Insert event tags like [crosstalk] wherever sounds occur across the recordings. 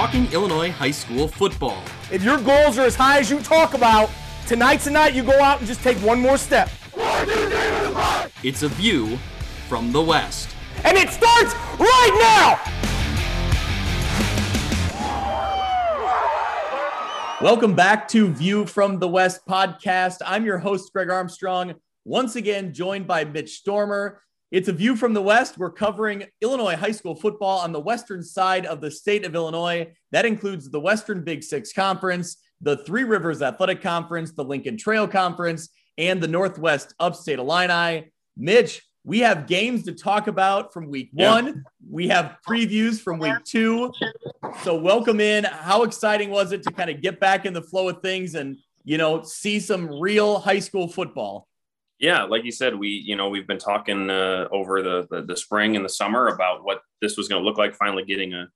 talking Illinois high school football. If your goals are as high as you talk about, tonight's the night you go out and just take one more step. It's a view from the West. And it starts right now! Welcome back to View from the West podcast. I'm your host, Greg Armstrong, once again joined by Mitch Stormer. It's a view from the West. We're covering Illinois high school football on the western side of the state of Illinois. That includes the Western Big Six Conference, the Three Rivers Athletic Conference, the Lincoln Trail Conference, and the Northwest Upstate Illini. Mitch, we have games to talk about from week Yeah. one. We have previews from week two. So welcome in. How exciting was it to kind of get back in the flow of things and you know see some real high school football? Yeah like you said we you know we've been talking uh, over the, the the spring and the summer about what this was going to look like finally getting a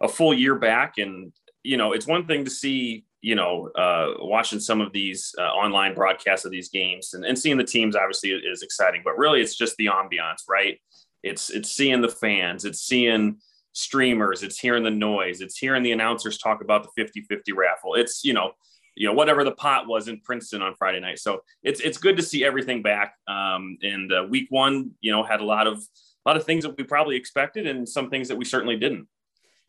a full year back. And you know it's one thing to see you know uh, watching some of these uh, online broadcasts of these games and, and seeing the teams obviously is exciting but really it's just the ambiance right? It's it's seeing the fans it's seeing streamers it's hearing the noise it's hearing the announcers talk about the 50-50 raffle. It's you know you know whatever the pot was in Princeton on Friday night. So it's it's good to see everything back. Um, and uh, week one, you know, had a lot of a lot of things that we probably expected, and some things that we certainly didn't.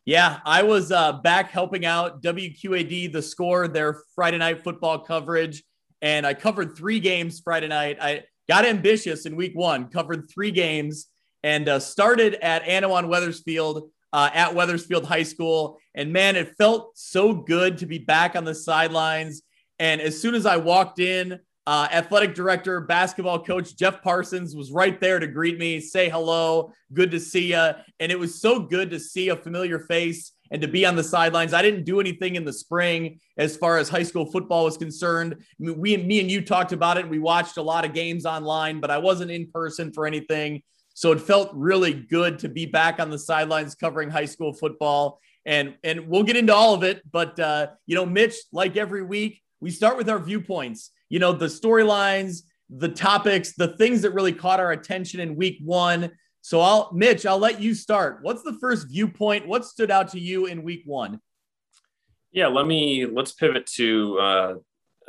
Yeah, I was uh, back helping out WQAD, the score, their Friday night football coverage. And I covered three games Friday night. I got ambitious in week one, covered three games, and uh, started at Annawan Wethersfield uh, at Wethersfield High School. And man, it felt so good to be back on the sidelines. And as soon as I walked in, uh, athletic director, basketball coach Jeff Parsons was right there to greet me, say hello, good to see you. And it was so good to see a familiar face and to be on the sidelines. I didn't do anything in the spring as far as high school football was concerned. I mean, we, me and you talked about it. We watched a lot of games online, but I wasn't in person for anything. So it felt really good to be back on the sidelines covering high school football. And, and we'll get into all of it. But, uh, you know, Mitch, like every week, we start with our viewpoints, you know, the storylines, the topics, the things that really caught our attention in week one. So I'll, Mitch, I'll let you start. What's the first viewpoint? What stood out to you in week one? Yeah, let me let's pivot to uh,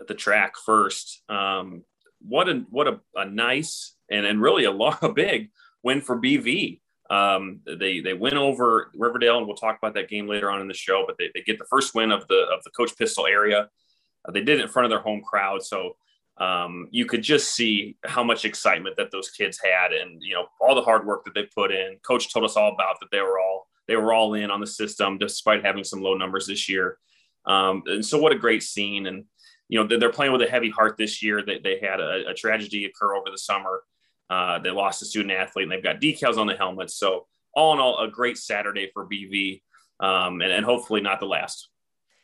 the TRAC first. Um, what a what a, a nice and and really a, [laughs] lot, a big win for BV. Um, they they win over Riverdale, and we'll talk about that game later on in the show. But they, they get the first win of the of the Coach Pistol area. Uh, they did it in front of their home crowd, so um, you could just see how much excitement that those kids had, and you know all the hard work that they put in. Coach told us all about that. They were all they were all in on the system, despite having some low numbers this year. Um, and so, what a great scene! And you know they're playing with a heavy heart this year. They, they had a, a tragedy occur over the summer. Uh, they lost a student athlete, and they've got decals on the helmets. So, all in all, a great Saturday for BV, um, and, and hopefully not the last.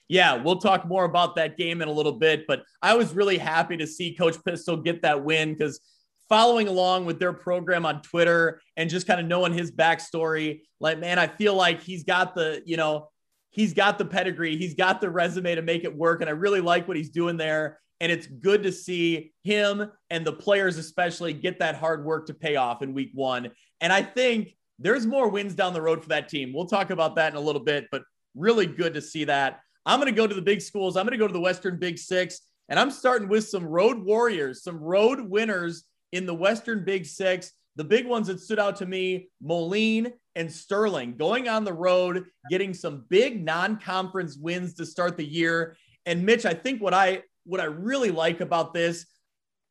Yeah, we'll talk more about that game in a little bit, but I was really happy to see Coach Pistol get that win because following along with their program on Twitter and just kind of knowing his backstory, like, man, I feel like he's got the, you know, he's got the pedigree, he's got the resume to make it work. And I really like what he's doing there. And it's good to see him and the players, especially, get that hard work to pay off in week one. And I think there's more wins down the road for that team. We'll talk about that in a little bit, but really good to see that. I'm going to go to the big schools. I'm going to go to the Western Big Six, and I'm starting with some road warriors, some road winners in the Western Big Six. The big ones that stood out to me Moline and Sterling going on the road, getting some big non conference wins to start the year. And Mitch, I think what I what I really like about this,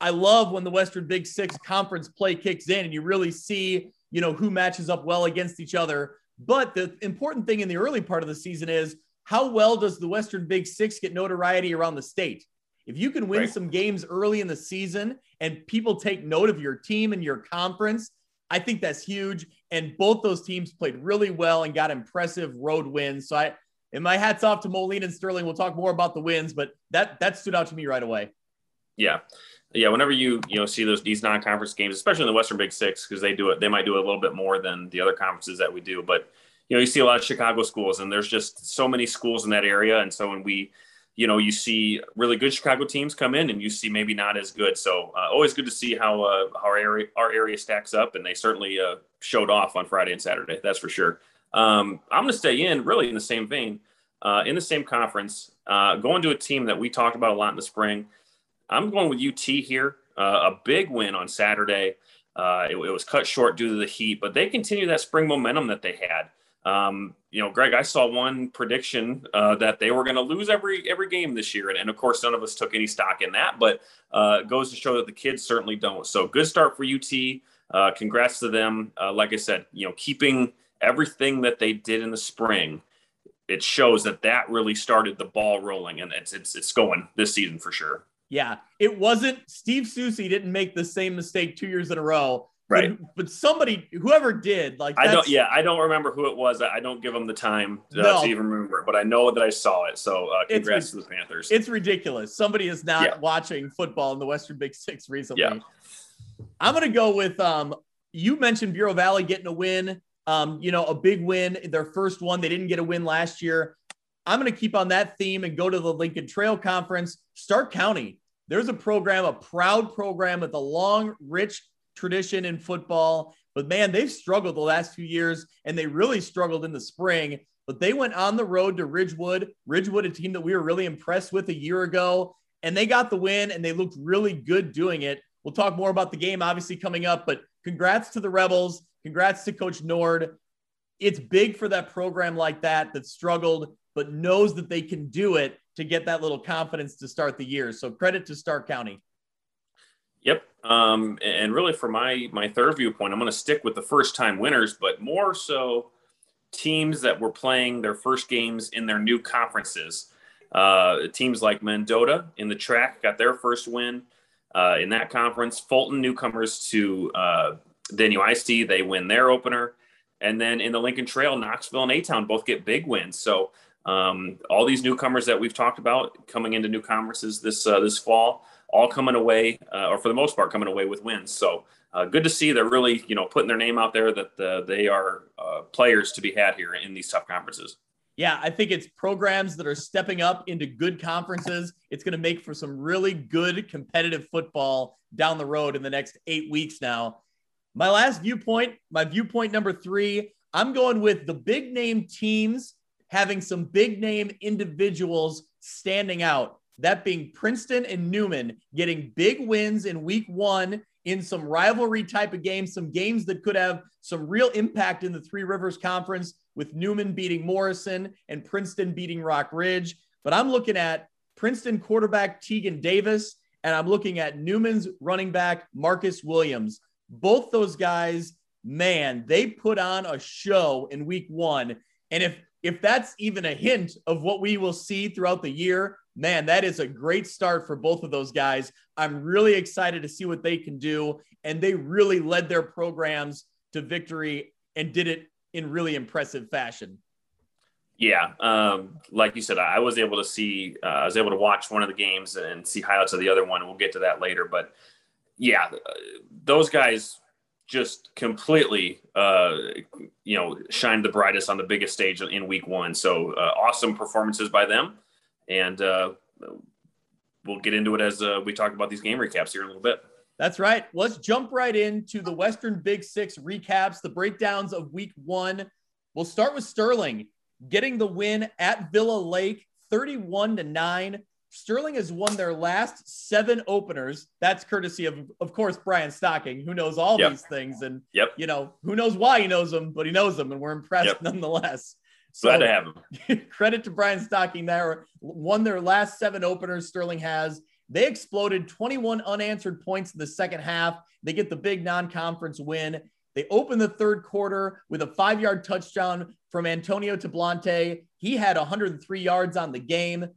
I love when the Western Big Six conference play kicks in and you really see, you know, who matches up well against each other. But the important thing in the early part of the season is how well does the Western Big Six get notoriety around the state? If you can win Right. some games early in the season and people take note of your team and your conference, I think that's huge. And both those teams played really well and got impressive road wins. So I, and my hats off to Moline and Sterling. We'll talk more about the wins, but that that stood out to me right away. Yeah, yeah. Whenever you you know see those these non-conference games, especially in the Western Big Six, because they do it, they might do it a little bit more than the other conferences that we do. But you know, you see a lot of Chicago schools, and there's just so many schools in that area. And so when we, you know, you see really good Chicago teams come in, and you see maybe not as good. So uh, always good to see how uh, our area our area stacks up, and they certainly uh, showed off on Friday and Saturday. That's for sure. Um, I'm going to stay in really in the same vein. uh, in the same conference, uh, going to a team that we talked about a lot in the spring. I'm going with UT here. Uh, a big win on Saturday. Uh, it, it, was cut short due to the heat, but they continue that spring momentum that they had. Um, you know, Greg, I saw one prediction uh, that they were going to lose every every game this year, and, and, of course, none of us took any stock in that. But uh, goes to show that the kids certainly don't. So good start for UT. Congrats to them. Like I said, you know, keeping everything that they did in the spring, it shows that that really started the ball rolling, and it's it's it's going this season for sure. Yeah, it wasn't Steve Soucie didn't make the same mistake two years in a row Right. But, but, somebody, whoever did, like I don't. Yeah, I don't remember who it was. I don't give them the time uh, no. to even remember but I know that I saw it. So uh, congrats to the Panthers. It's ridiculous. Somebody is not yeah. watching football in the Western Big Six recently. Yeah. I'm gonna go with um. You mentioned Bureau Valley getting a win. Um, you know, a big win, their first one. They didn't get a win last year. I'm going to keep on that theme and go to the Lincoln Trail Conference. Stark County, there's a program, a proud program with a long, rich tradition in football. But man, they've struggled the last few years and they really struggled in the spring. But they went on the road to Ridgewood, Ridgewood, a team that we were really impressed with a year ago. And they got the win and they looked really good doing it. We'll talk more about the game obviously coming up, but congrats to the Rebels. Congrats to Coach Nord. It's big for that program like that that struggled, but knows that they can do it to get that little confidence to start the year. So credit to Stark County. Yep. Um, and really, for my my third viewpoint, I'm going to stick with the first time winners, but more so teams that were playing their first games in their new conferences. Uh, teams like Mendota in the TRAC got their first win uh, in that conference. Fulton, newcomers to uh, the NUIC, they win their opener. And then in the Lincoln Trail, Knoxville and A Town both get big wins. So um, all these newcomers that we've talked about coming into new conferences this uh, this fall all coming away, uh, or for the most part, coming away with wins. So uh, good to see they're really, you know, putting their name out there that uh, they are uh, players to be had here in these tough conferences. Yeah, I think it's programs that are stepping up into good conferences. It's going to make for some really good competitive football down the road in the next eight weeks now. My last viewpoint, my viewpoint number three, I'm going with the big name teams having some big name individuals standing out that being Princeton and Newman getting big wins in week one in some rivalry type of games, some games that could have some real impact in the Three Rivers Conference with Newman beating Morrison and Princeton beating Rock Ridge. But I'm looking at Princeton quarterback Tegan Davis, and I'm looking at Newman's running back Marcus Williams. Both those guys, man, they put on a show in week one. And if if that's even a hint of what we will see throughout the year, man, that is a great start for both of those guys. I'm really excited to see what they can do. And they really led their programs to victory and did it in really impressive fashion. Yeah, um, like you said, I was able to see, uh, I was able to watch one of the games and see highlights of the other one. We'll get to that later, but yeah, those guys just completely, uh, you know, shined the brightest on the biggest stage in week one. So uh, awesome performances by them and uh, we'll get into it as uh, we talk about these game recaps here in a little bit. That's right. Let's jump right into the Western Big Six recaps, the breakdowns of week one. We'll start with Sterling getting the win at Villa Lake, 31 to 9. Sterling has won their last seven openers. That's courtesy of, of course, Brian Stocking, who knows all yep. these things. And, yep. you know, who knows why he knows them, but he knows them, and we're impressed yep. nonetheless. So, Glad to have him. [laughs] credit to Brian Stocking there. Won their last seven openers, Sterling has. They exploded 21 unanswered points in the second half. They get the big non conference win. They open the third quarter with a five yard touchdown from Antonio Tablante. He had 103 yards on the game.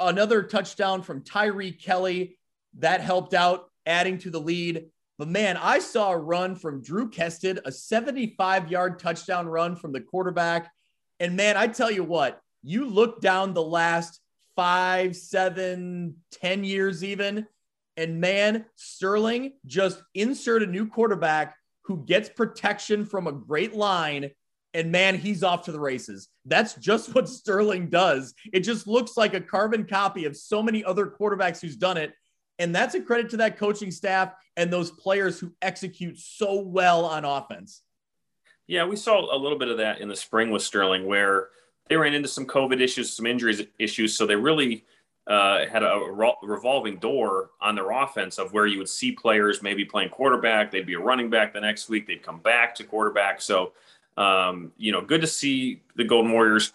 Another touchdown from Tyree Kelly that helped out, adding to the lead. But man, I saw a run from Drew Kested, a 75 yard touchdown run from the quarterback. And man, I tell you what, you look down the last five, seven, ten years, even, and man, Sterling just insert a new quarterback who gets protection from a great line. And man, he's off to the races. That's just what Sterling does. It just looks like a carbon copy of so many other quarterbacks who's done it. And that's a credit to that coaching staff and those players who execute so well on offense. Yeah, we saw a little bit of that in the spring with Sterling, where they ran into some COVID issues, some injuries issues. So they really uh, had a revolving door on their offense of where you would see players maybe playing quarterback. They'd be a running back the next week. They'd come back to quarterback. So, um, you know, good to see the Golden Warriors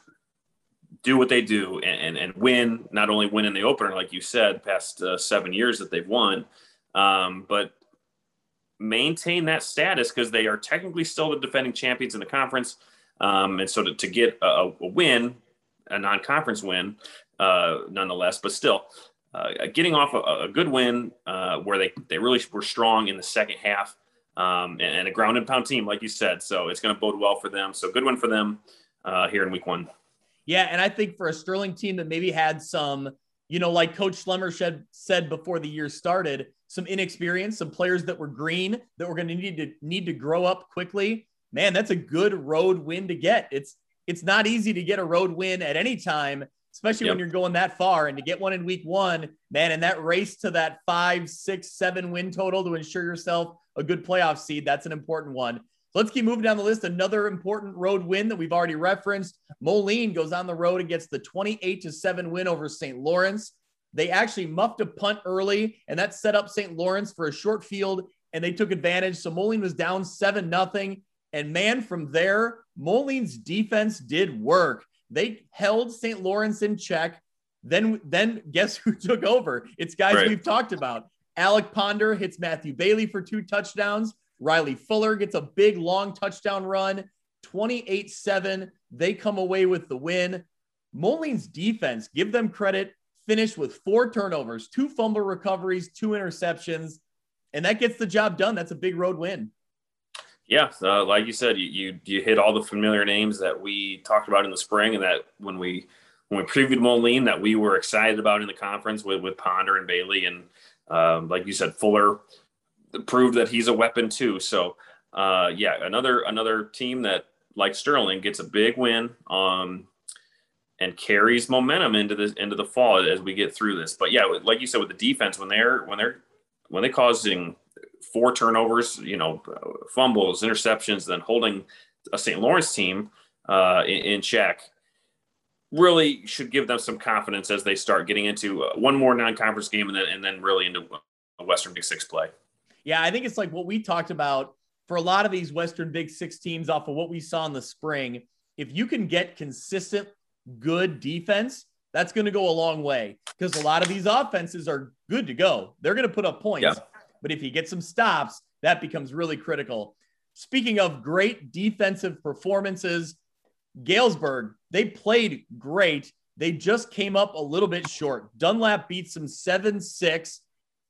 do what they do and, and, and, win, not only win in the opener, like you said, past uh, seven years that they've won, um, but maintain that status because they are technically still the defending champions in the conference. Um, and so to, to get a, a, win, a non-conference win, uh, nonetheless, but still uh, getting off a, a good win uh, where they, they really were strong in the second half um, and, and, a ground and pound team, like you said. So it's going to bode well for them. So good one for them uh, here in week one. Yeah, and I think for a Sterling team that maybe had some, you know, like Coach Schlemmer said before the year started, some inexperience, some players that were green that were going to need to need to grow up quickly. Man, that's a good road win to get. It's it's not easy to get a road win at any time, especially yep. when you're going that far. And to get one in week one, man, and that race to that five, six, seven win total to ensure yourself a good playoff seed, that's an important one. So let's keep moving down the list. Another important road win that we've already referenced. Moline goes on the road and gets the 28 to 7 win over St. Laurence. They actually muffed a punt early, and that set up St. Laurence for a short field, and they took advantage. So Moline was down 7 nothing. And man, from there, Moline's defense did work. They held St. Laurence in check. Then, then guess who [laughs] took over? It's guys right. we've talked about. Alec Ponder hits Matthew Bailey for two touchdowns. Riley Fuller gets a big long touchdown run, 28 7. They come away with the win. Moline's defense, give them credit, finished with four turnovers, two fumble recoveries, two interceptions, and that gets the job done. That's a big road win. Yeah, like you said, you, you, you hit all the familiar names that we talked about in the spring, and that when we when we previewed Moline, that we were excited about in the conference with with Ponder and Bailey, and um, like you said, Fuller proved that he's a weapon too. So uh, yeah, another another team that like Sterling gets a big win um, and carries momentum into the into the fall as we get through this. But yeah, like you said with the defense, when they're when they're when they're causing four turnovers, you know, fumbles, interceptions, then holding a St. Laurence team uh, in, in check really should give them some confidence as they start getting into uh, one more non-conference game and then and then really into a Western Big Six play. Yeah, I think it's like what we talked about for a lot of these Western Big Six teams off of what we saw in the spring. If you can get consistent, good defense, that's going to go a long way because a lot of these offenses are good to go. They're going to put up points. Yeah. But if you get some stops, that becomes really critical. Speaking of great defensive performances, Galesburg, they played great. They just came up a little bit short. Dunlap beats them 7 6.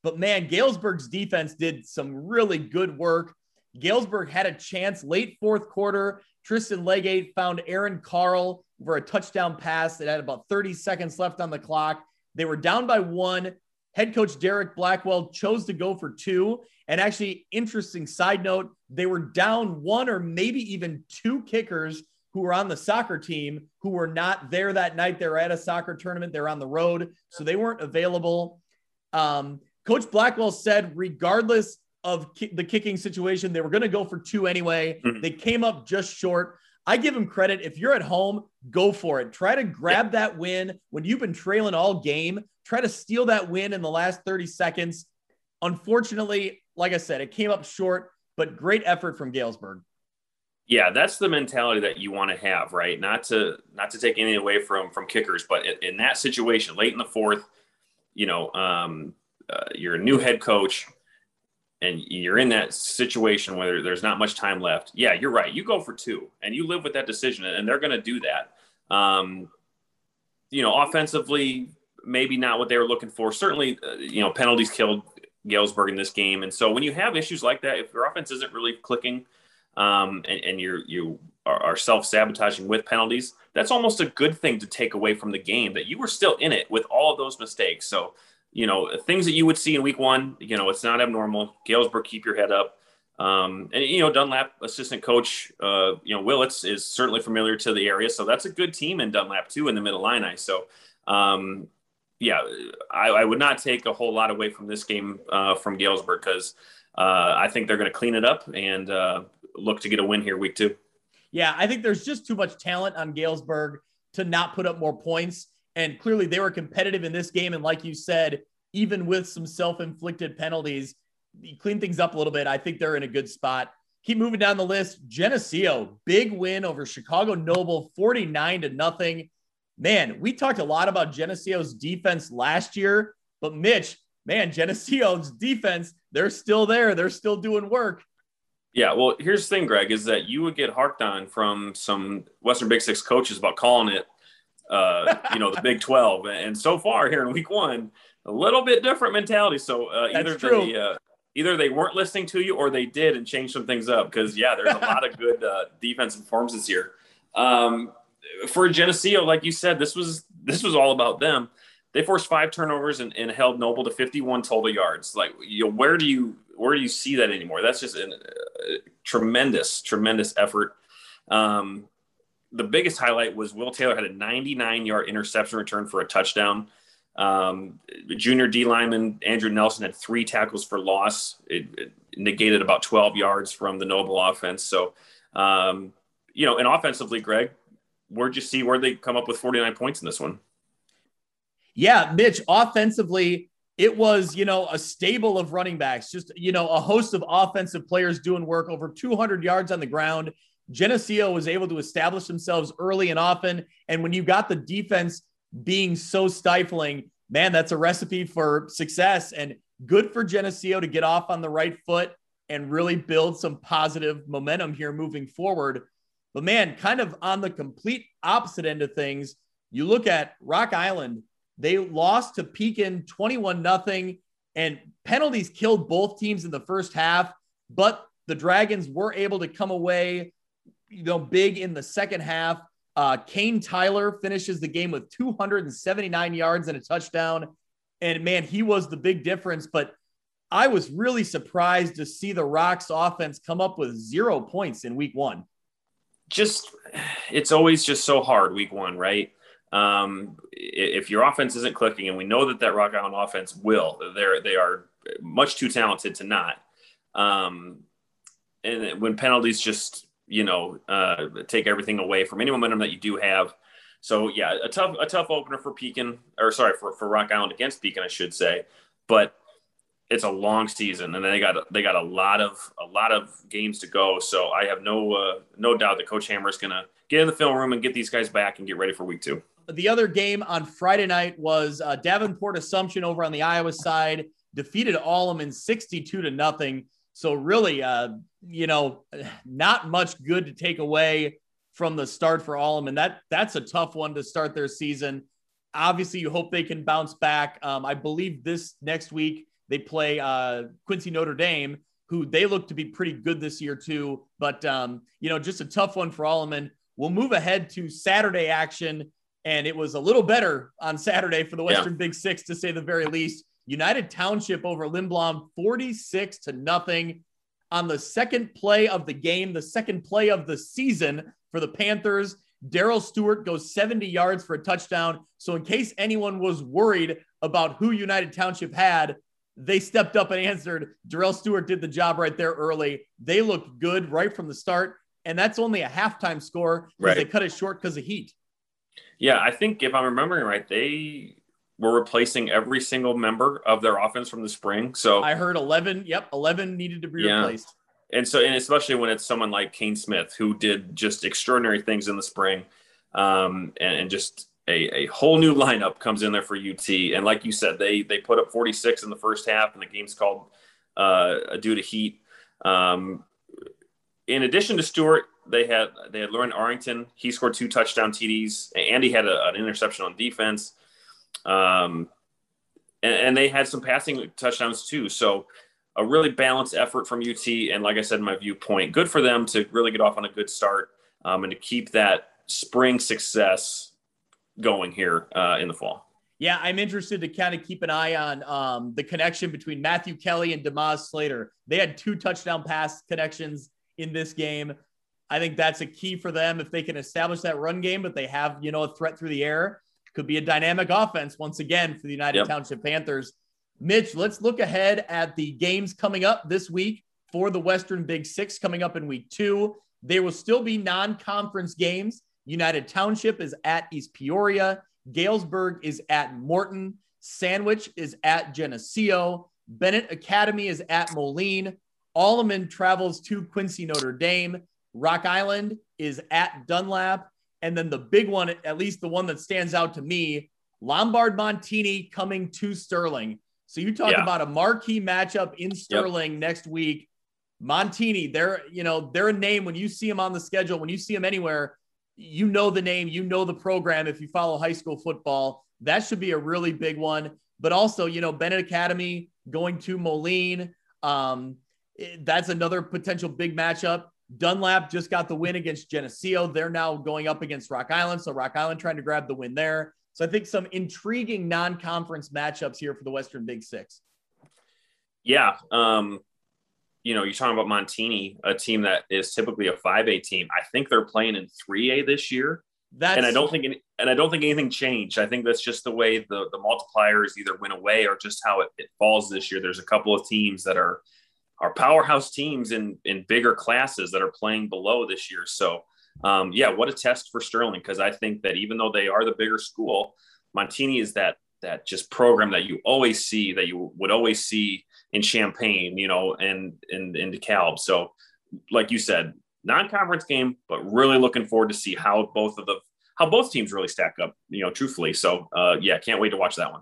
But man, Galesburg's defense did some really good work. Galesburg had a chance late fourth quarter. Tristan Legate found Aaron Carl for a touchdown pass that had about 30 seconds left on the clock. They were down by one. Head coach Derek Blackwell chose to go for two. And actually, interesting side note, they were down one or maybe even two kickers who were on the soccer team who were not there that night. They were at a soccer tournament, they're on the road, so they weren't available. Um, Coach Blackwell said, regardless of ki- the kicking situation, they were going to go for two anyway. Mm-hmm. They came up just short. I give them credit. If you're at home, go for it. Try to grab yeah. that win when you've been trailing all game. Try to steal that win in the last 30 seconds. Unfortunately, like I said, it came up short, but great effort from Galesburg. Yeah, that's the mentality that you want to have, right? Not to not to take anything away from from kickers, but in, in that situation, late in the fourth, you know, um, uh, you're a new head coach and you're in that situation where there's not much time left. Yeah, you're right. You go for two and you live with that decision, and they're going to do that. Um, you know, offensively, maybe not what they were looking for. Certainly, uh, you know, penalties killed Galesburg in this game, and so when you have issues like that, if your offense isn't really clicking, um, and, and you're you are, self sabotaging with penalties, that's almost a good thing to take away from the game that you were still in it with all of those mistakes. So you know, things that you would see in week one, you know, it's not abnormal. Galesburg, keep your head up. Um, and, you know, Dunlap assistant coach, uh, you know, Willits is certainly familiar to the area. So that's a good team in Dunlap too, in the middle Illini. So, um, yeah, I, I, would not take a whole lot away from this game uh, from Galesburg because uh, I think they're going to clean it up and uh, look to get a win here week two. Yeah, I think there's just too much talent on Galesburg to not put up more points. And clearly they were competitive in this game. And like you said, even with some self inflicted penalties, clean things up a little bit. I think they're in a good spot. Keep moving down the list. Geneseo, big win over Chicago Noble, 49 to nothing. Man, we talked a lot about Geneseo's defense last year, but Mitch, man, [laughs] Geneseo's defense, they're still there. They're still doing work. Yeah, well, here's the thing, Greg, is that you would get harked on from some Western Big Six coaches about calling it, uh, [laughs] you know, the Big Twelve, and so far here in Week One, a little bit different mentality. So uh, either true. they uh, either they weren't listening to you or they did and changed some things up because yeah, there's a [laughs] lot of good uh, defensive performances here. Um, for Geneseo, like you said, this was this was all about them. They forced five turnovers and, and held Noble to 51 total yards. Like, you know, where do you where do you see that anymore? That's just a, a tremendous, tremendous effort. Um, the biggest highlight was Will Taylor had a 99 yard interception return for a touchdown. Um, junior D lineman Andrew Nelson had three tackles for loss. It, it negated about 12 yards from the Noble offense. So, um, you know, and offensively, Greg, where'd you see where they come up with 49 points in this one? Yeah, Mitch, offensively, it was, you know, a stable of running backs, just, you know, a host of offensive players doing work over 200 yards on the ground. Geneseo was able to establish themselves early and often. And when you got the defense being so stifling, man, that's a recipe for success and good for Geneseo to get off on the right foot and really build some positive momentum here moving forward. But man, kind of on the complete opposite end of things, you look at Rock Island, they lost to Pekin 21 nothing and penalties killed both teams in the first half, but the Dragons were able to come away you know big in the second half. Uh, Kane Tyler finishes the game with 279 yards and a touchdown. And man, he was the big difference. But I was really surprised to see the Rocks offense come up with zero points in week one. Just, it's always just so hard week one, right? Um, if your offense isn't clicking, and we know that that Rock Island offense will, they're they are much too talented to not. Um, and when penalties just you know uh, take everything away from any momentum that you do have. So yeah, a tough a tough opener for Pekin, or sorry for, for Rock Island against Pekin, I should say. But it's a long season, and they got they got a lot of a lot of games to go. So I have no uh, no doubt that Coach Hammer is going to get in the film room and get these guys back and get ready for week two. The other game on Friday night was uh, Davenport Assumption over on the Iowa side defeated Alleman 62 to nothing. So really, uh, you know, not much good to take away from the start for Alleman. That that's a tough one to start their season. Obviously, you hope they can bounce back. Um, I believe this next week they play uh, Quincy Notre Dame, who they look to be pretty good this year too. But um, you know, just a tough one for Alleman. We'll move ahead to Saturday action, and it was a little better on Saturday for the Western yeah. Big Six, to say the very least. United Township over Lindblom, 46 to nothing on the second play of the game, the second play of the season for the Panthers. Daryl Stewart goes 70 yards for a touchdown. So, in case anyone was worried about who United Township had, they stepped up and answered. Darrell Stewart did the job right there early. They looked good right from the start. And that's only a halftime score because right. they cut it short because of heat. Yeah, I think if I'm remembering right, they were replacing every single member of their offense from the spring. So I heard 11. Yep. 11 needed to be yeah. replaced. And so, and especially when it's someone like Kane Smith, who did just extraordinary things in the spring um, and, and just a, a whole new lineup comes in there for UT. And like you said, they, they put up 46 in the first half and the game's called uh, due to heat. Um, in addition to Stewart, they had they had Lauren Arrington. He scored two touchdown TDs. Andy had a, an interception on defense. Um, and, and, they had some passing touchdowns too. So a really balanced effort from UT. And like I said, in my viewpoint, good for them to really get off on a good start um, and to keep that spring success going here uh, in the fall. Yeah, I'm interested to kind of keep an eye on um, the connection between Matthew Kelly and Demaz Slater. They had two touchdown pass connections in this game. I think that's a key for them if they can establish that run game, but they have, you know, a threat through the air could be a dynamic offense once again for the United yep. Township Panthers. Mitch, let's look ahead at the games coming up this week for the Western Big Six coming up in week two. There will still be non conference games United Township is at East Peoria. Galesburg is at Morton. Sandwich is at Geneseo. Benet Academy is at Moline. Alleman travels to Quincy Notre Dame. Rock Island is at Dunlap. And then the big one, at least the one that stands out to me, Lombard Montini coming to Sterling. So you talk Yeah. about a marquee matchup in Sterling next week. Montini, they're you know they're a name when you see them on the schedule, when you see them anywhere, you know the name, you know the program. If you follow high school football, that should be a really big one. But also, you know, Benet Academy going to Moline, um, eh, that's another potential big matchup. Dunlap just got the win against Geneseo. They're now going up against Rock Island. So Rock Island trying to grab the win there. So I think some intriguing non-conference matchups here for the Western Big Six. Yeah. Um, you know, you're talking about Montini, a team that is typically a 5A team. I think they're playing in 3A this year. That's and I don't think any, and I don't think anything changed. I think that's just the way the the multipliers either went away or just how it, it falls this year. There's a couple of teams that are are powerhouse teams in in bigger classes that are playing below this year. So um, yeah, what a test for Sterling because I think that even though they are the bigger school, Montini is that that just program that you always see that you would always see in Champaign, you know, and and in DeKalb. So like you said, non-conference game, but really looking forward to see how both of the how both teams really stack up, you know, truthfully. So uh, yeah, can't wait to watch that one.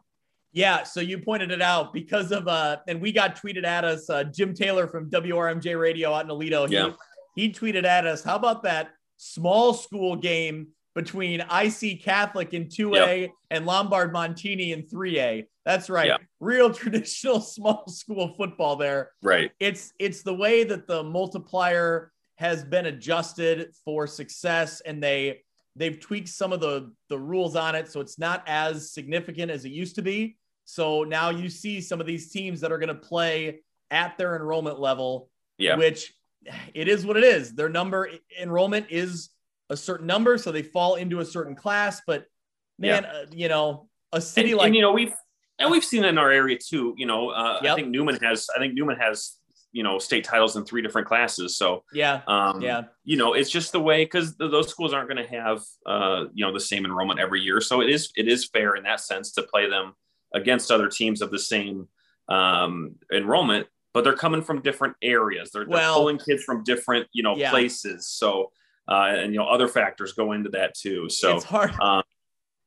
Yeah, so you pointed it out because of uh and we got tweeted at us uh Jim Taylor from WRMJ Radio out in Aledo. He, Yeah. he tweeted at us, how about that small school game between IC Catholic in 2A and Lombard Montini in 3A. That's right. Yeah. Real [laughs] traditional small school football there. Right. It's it's the way that the multiplier has been adjusted for success and they they've tweaked some of the the rules on it so it's not as significant as it used to be so now you see some of these teams that are going to play at their enrollment level Yeah. which it is what it is their number enrollment is a certain number so they fall into a certain class but man uh, you know a city and, like and, you know we've and we've seen it in our area too. You know, uh, Yep. I think Newman has I think Newman has you know state titles in three different classes. So yeah um, yeah you know it's just the way because those schools aren't going to have uh, you know the same enrollment every year. So it is it is fair in that sense to play them against other teams of the same um, enrollment. But they're coming from different areas. They're, they're Well- pulling kids from different, you know, Yeah. places. So, uh, and you know, other factors go into that too. So, it's hard. um,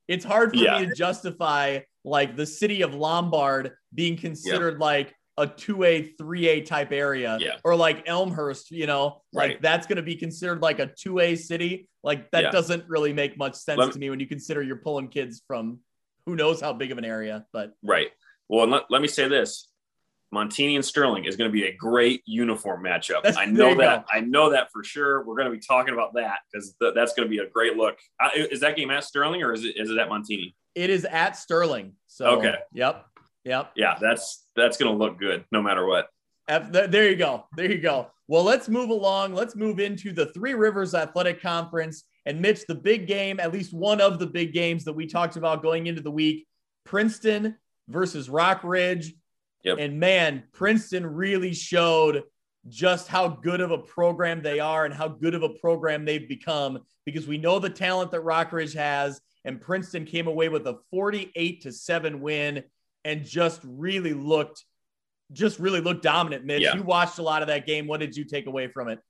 it's hard for yeah. me to justify like the city of Lombard being considered like a 2A, 3A type area Yeah. or like Elmhurst, you know, like Right. that's going to be considered like a 2A city. Like that Yeah. doesn't really make much sense Let- to me when you consider you're pulling kids from who knows how big of an area, but Right. Well, let, let me say this. Montini and Sterling is going to be a great uniform matchup. That's- I know that. go. I know that for sure. We're going to be talking about that because th- that's going to be a great look. Uh, is that game at Sterling or is it is it at Montini? it is at Sterling. So, Okay. Yep. Yep. Yeah, that's that's going to look good no matter what. F- th- there you go. There you go. Well, let's move along. Let's move into the Three Rivers Athletic Conference. And Mitch, the big game, at least one of the big games that we talked about going into the week Princeton versus Rock Ridge. Yep. And man, Princeton really showed just how good of a program they are and how good of a program they've become because we know the talent that Rock Ridge has. And Princeton came away with a 48 to 7 win and just really looked just really looked dominant, Mitch. Yeah. You watched a lot of that game. What did you take away from it?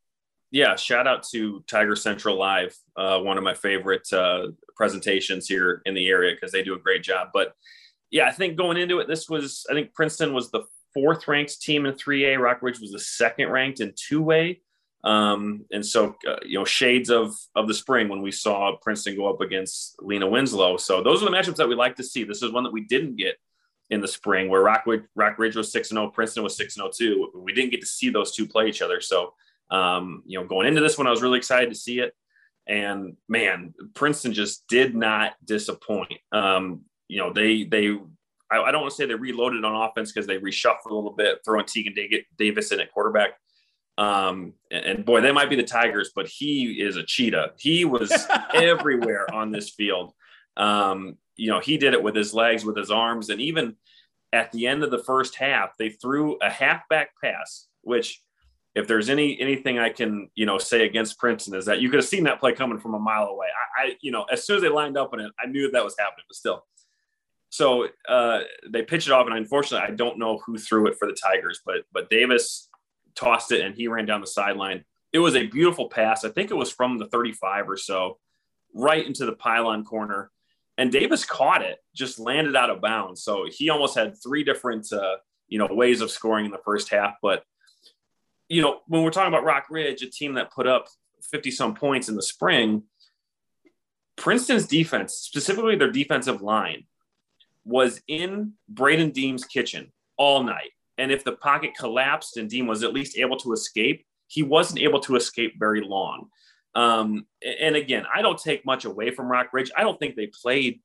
Yeah, shout out to Tiger Central Live, uh, one of my favorite uh, presentations here in the area because they do a great job. But yeah, I think going into it, this was I think Princeton was the fourth ranked team in 3A. Rockridge was the second ranked in 2A. Um, and so uh, you know shades of of the spring when we saw Princeton go up against Lena Winslow. So those are the matchups that we like to see. This is one that we didn't get in the spring where Rockwood Rockridge was six and zero, Princeton was six and zero too. We didn't get to see those two play each other. So um, you know, going into this one, I was really excited to see it. And man, Princeton just did not disappoint. Um, you know, they they I, I don't want to say they reloaded on offense because they reshuffled a little bit, throwing Tegan Davis in at quarterback. Um, and, and boy, they might be the Tigers, but he is a cheetah. He was [laughs] everywhere on this field. Um, you know, he did it with his legs, with his arms, and even at the end of the first half, they threw a halfback pass, which if there's any anything I can you know say against Princeton is that you could have seen that play coming from a mile away. I, I you know as soon as they lined up in it, I knew that, was happening, but still. So uh, they pitched it off, and unfortunately, I don't know who threw it for the Tigers, but but Davis tossed it and he ran down the sideline. It was a beautiful pass. I think it was from the 35 or so, right into the pylon corner, and Davis caught it, just landed out of bounds. So he almost had three different uh, you know ways of scoring in the first half, but you know, when we're talking about Rock Ridge, a team that put up 50 some points in the spring, Princeton's defense, specifically their defensive line, was in Braden Deem's kitchen all night. And if the pocket collapsed and Deem was at least able to escape, he wasn't able to escape very long. Um, and again, I don't take much away from Rock Ridge. I don't think they played,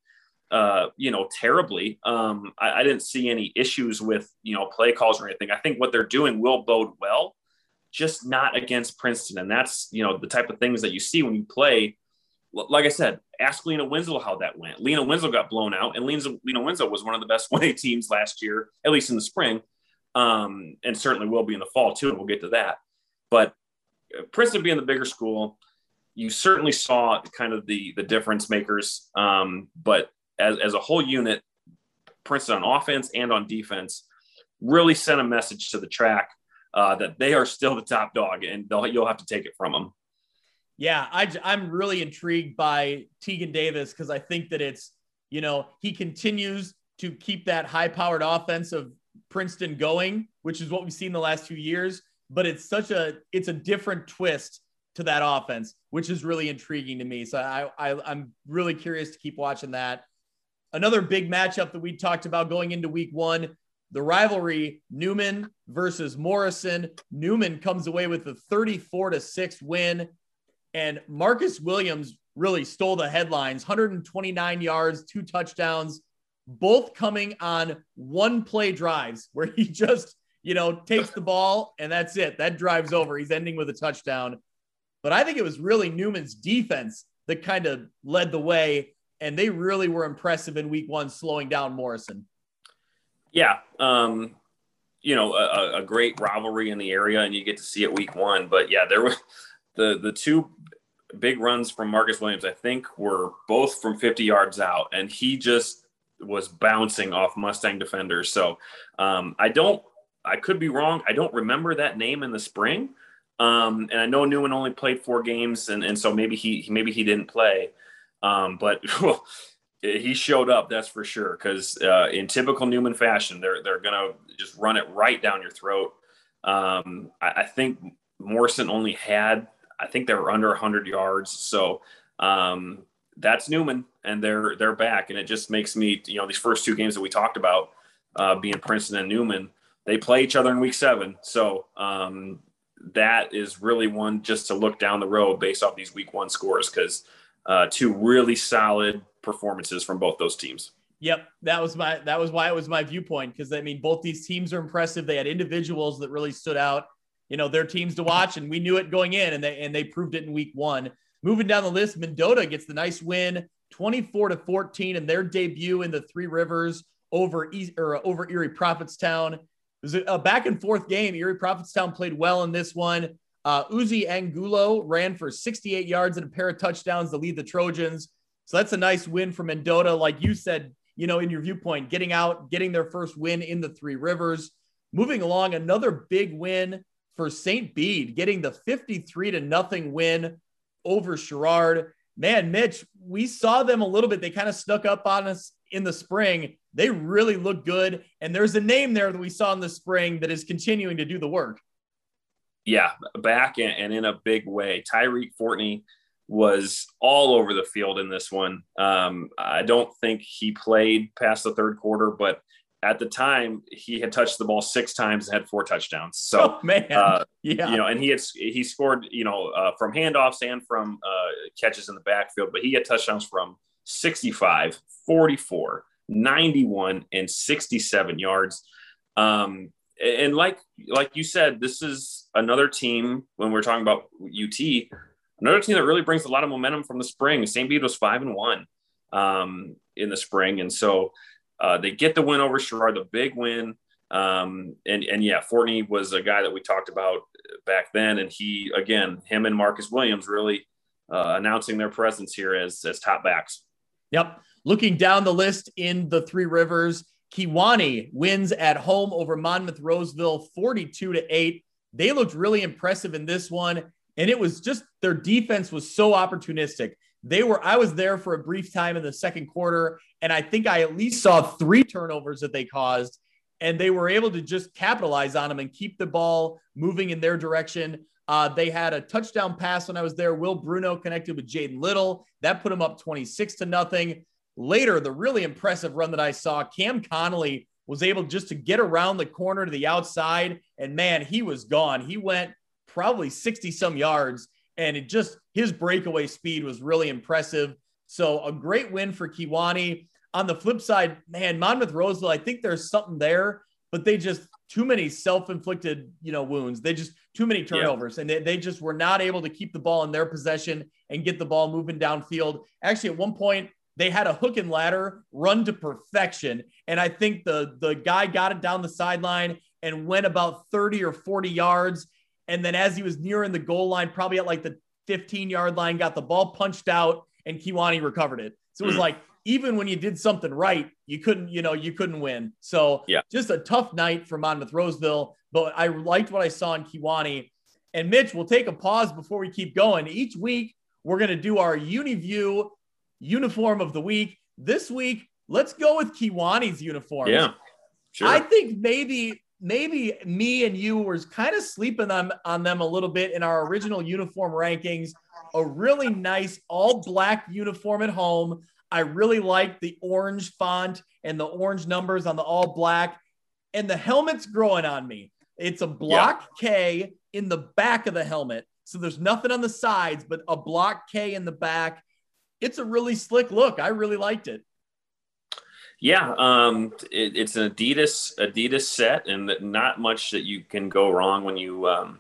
uh, you know, terribly. Um, I, I didn't see any issues with, you know, play calls or anything. I think what they're doing will bode well just not against Princeton. And that's, you know, the type of things that you see when you play. Like I said, ask Lena Winslow how that went. Lena Winslow got blown out, and Lena, Lena Winslow was one of the best [laughs] 1A teams last year, at least in the spring, um, and certainly will be in the fall too. And we'll get to that. But uh, Princeton being the bigger school, you certainly saw kind of the the difference makers. Um, but as, as a whole unit, Princeton on offense and on defense really sent a message to the TRAC uh, that they are still the top dog, and you'll have to take it from them. Yeah, I, I'm really intrigued by Tegan Davis because I think that it's you know he continues to keep that high-powered offense of Princeton going, which is what we've seen the last few years. But it's such a it's a different twist to that offense, which is really intriguing to me. So I, I I'm really curious to keep watching that. Another big matchup that we talked about going into week one the rivalry Newman versus Morrison. Newman comes away with a 34 to 6 win. And Marcus Williams really stole the headlines 129 yards, two touchdowns, both coming on one play drives where he [laughs] just, you know, takes the ball and that's it. That drives over. He's ending with a touchdown. But I think it was really Newman's defense that kind of led the way. And they really were impressive in week one, slowing down Morrison. Yeah. Um, you know, a, a, great rivalry in the area, and you get to see it week one. But yeah, there were [laughs] the the two big runs from Marcus Williams. I think were both from 50 yards out, and he just was bouncing off Mustang defenders. So um, I don't, I could be wrong. I don't remember that name in the spring, um, and I know Newman only played four games, and and so maybe he maybe he didn't play. Um, but [laughs] well, he showed up, that's for sure. Because uh, in typical Newman fashion, they're they're gonna just run it right down your throat. Um, I, I, think Morrison only had, I think they were under 100 yards. So um, that's Newman, and they're they're back, and it just makes me, you know, these first two games that we talked about, uh, being Princeton and Newman, they play each other in Week Seven. So um, that is really one just to look down the road based off these Week One scores because uh, two really solid performances from both those teams. Yep, that was my that was why it was my viewpoint because I mean both these teams are impressive. They had individuals that really stood out. You know, their teams to watch, and we knew it going in, and they and they proved it in week one. Moving down the list, Mendota gets the nice win, 24 to 14, in their debut in the Three Rivers over East, or over Erie Prophetstown. It was a, a back and forth game. Erie Prophetstown played well in this one. Uh, Uzi Angulo ran for 68 yards and a pair of touchdowns to lead the Trojans. So that's a nice win for Mendota. Like you said, you know, in your viewpoint, getting out, getting their first win in the Three Rivers. Moving along, another big win for St. Bede, getting the 53 to nothing win over Sherrard. Man, Mitch, we saw them a little bit. They kind of snuck up on us in the spring. They really look good. And there's a name there that we saw in the spring that is continuing to do the work. Yeah, back and in a big way. Tyreek Fortney was all over the field in this one. Um, I don't think he played past the third quarter, but at the time he had touched the ball six times and had four touchdowns. So [laughs] oh, man, uh, yeah, you know, and he had he scored, you know, uh, from handoffs and from uh, catches in the backfield, but he had touchdowns from 65, 44, 91, and 67 yards. Um, and like like you said, this is another team when we're talking about UT Another team that really brings a lot of momentum from the spring. St. Bede was five and one um, in the spring, and so uh, they get the win over Sherrard, the big win. Um, and and yeah, Fortney was a guy that we talked about back then, and he again, him and Marcus Williams really uh, announcing their presence here as as top backs. Yep. Looking down the list in the Three Rivers, Kewanee wins at home over Monmouth Roseville 42 to 8. They looked really impressive in this one. And it was just their defense was so opportunistic. They were, I was there for a brief time in the second quarter, and I think I at least saw three turnovers that they caused, and they were able to just capitalize on them and keep the ball moving in their direction. Uh, they had a touchdown pass when I was there. Will Bruno connected with Jaden Little. That put them up 26 to nothing. Later, the really impressive run that I saw, Cam Connolly was able just to get around the corner to the outside. And man, he was gone. He went probably 60 some yards and it just his breakaway speed was really impressive. So a great win for Kewanee. On the flip side, man, Monmouth Roseville, I think there's something there, but they just too many self-inflicted, you know, wounds. They just too many turnovers, yeah. and they, they just were not able to keep the ball in their possession and get the ball moving downfield. Actually, at one point, they had a hook and ladder run to perfection, and I think the the guy got it down the sideline and went about 30 or 40 yards and then as he was nearing the goal line, probably at like the 15 yard line, got the ball punched out and Kewanee recovered it. So it was mm. like, even when you did something right, you couldn't, you know, you couldn't win. So yeah, just a tough night for Monmouth Roseville, but I liked what I saw in Kewanee. And Mitch, we'll take a pause before we keep going. Each week, we're going to do our UniView uniform of the week. This week, let's go with Kewanee's uniform. Yeah. Sure. I think maybe maybe me and you were kind of sleeping on, on them a little bit in our original uniform rankings. A really nice all black uniform at home. I really like the orange font and the orange numbers on the all black. And the helmet's growing on me. It's a block yeah. K in the back of the helmet. So there's nothing on the sides, but a block K in the back. It's a really slick look. I really liked it. Yeah, um, it, it's an Adidas Adidas set, and not much that you can go wrong when you um,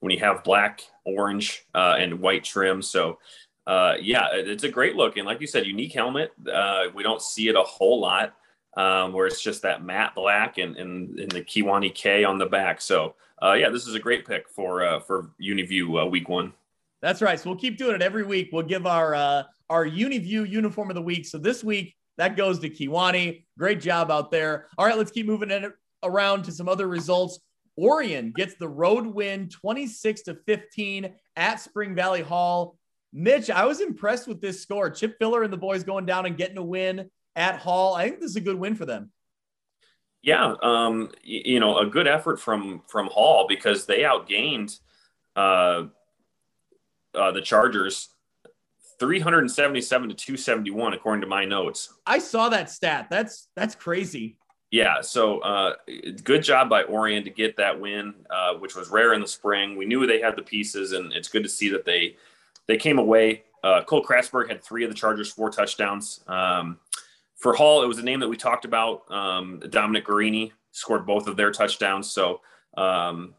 when you have black, orange, uh, and white trim. So, uh, yeah, it's a great look, and like you said, unique helmet. Uh, we don't see it a whole lot, um, where it's just that matte black and and, and the Kewanee K on the back. So, uh, yeah, this is a great pick for uh, for UniView uh, week one. That's right. So we'll keep doing it every week. We'll give our our UniView uniform of the week. So this week that goes to Kewanee. Great job out there. All right, let's keep moving it around to some other results. Orion gets the road win 26 to 15 at Spring Valley Hall. Mitch, I was impressed with this score. Chip Filler and the boys going down and getting a win at Hall. I think this is a good win for them. Yeah, um, you know, a good effort from from Hall because they outgained uh, uh, the Chargers 377 to 271 according to my notes. I saw that stat. That's that's crazy. Yeah, so uh, good job by Orion to get that win, uh, which was rare in the spring. We knew they had the pieces, and it's good to see that they they came away. Uh, Cole Krasberg had three of the Chargers' four touchdowns. Um, for Hall, it was a name that we talked about. Um, Dominic Guarini scored both of their touchdowns. So, um,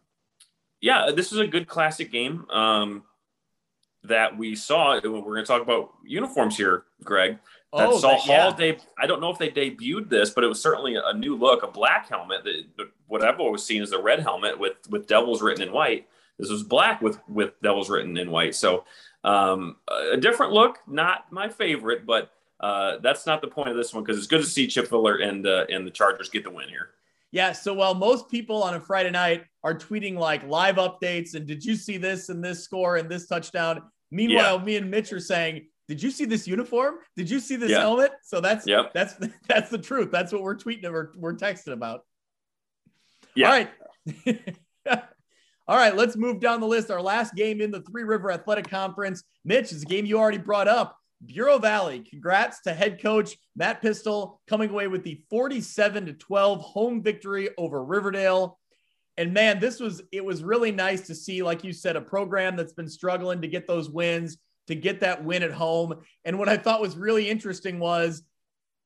yeah, this was a good classic game. Um, that we saw. We're going to talk about uniforms here, Greg. That oh, saw that, Hall. Yeah. I don't know if they debuted this, but it was certainly a new look. A black helmet. That what I've always seen is a red helmet with with devils written in white. This was black with with devils written in white. So um, a different look. Not my favorite, but uh, that's not the point of this one because it's good to see Chip Filler and uh, and the Chargers get the win here. Yeah. So while most people on a Friday night are tweeting like live updates and did you see this and this score and this touchdown? Meanwhile, yeah. me and Mitch are saying, "Did you see this uniform? Did you see this yeah. helmet?" So that's yep. that's [laughs] that's the truth. That's what we're tweeting or we're texting about. Yeah. All right. [laughs] All right, let's move down the list. Our last game in the Three River Athletic Conference. Mitch is a game you already brought up. Bureau Valley. Congrats to head coach Matt Pistol coming away with the 47 to 12 home victory over Riverdale. And man, this was it was really nice to see, like you said, a program that's been struggling to get those wins, to get that win at home. And what I thought was really interesting was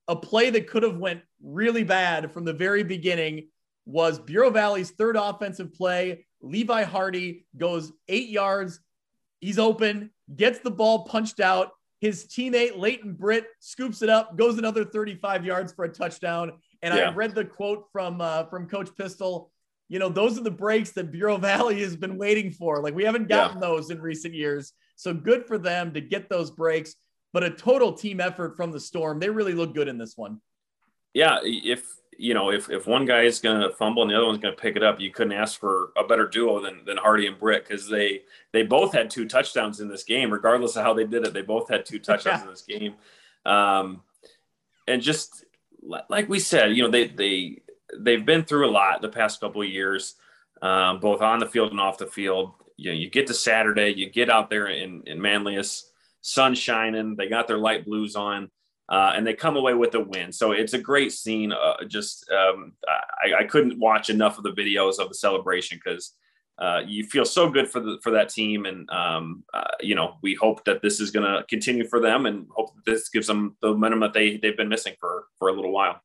a play that could have went really bad from the very beginning was Bureau Valley's third offensive play. Levi Hardy goes eight yards. He's open, gets the ball punched out. His teammate Leighton Britt scoops it up, goes another 35 yards for a touchdown. And yeah. I read the quote from uh, from Coach Pistol. You know, those are the breaks that Bureau [laughs] Valley has been waiting for. Like we haven't gotten yeah. those in recent years. So good for them to get those breaks. But a total team effort from the Storm. They really look good in this one. Yeah, if you know, if, if one guy is going to fumble and the other one's going to pick it up, you couldn't ask for a better duo than, than Hardy and Britt because they they both had two touchdowns in this game, regardless of how they did it. They both had two [laughs] touchdowns yeah. in this game, um, and just like we said, you know, they they they've been through a lot the past couple of years, um, both on the field and off the field. You know, you get to Saturday, you get out there in in Manlius, sun shining, they got their light blues on uh, and they come away with a win. So it's a great scene. Uh, just um, I, I, couldn't watch enough of the videos of the celebration because uh, you feel so good for the for that team, and um, uh, you know we hope that this is going to continue for them, and hope this gives them the momentum that they they've been missing for for a little while.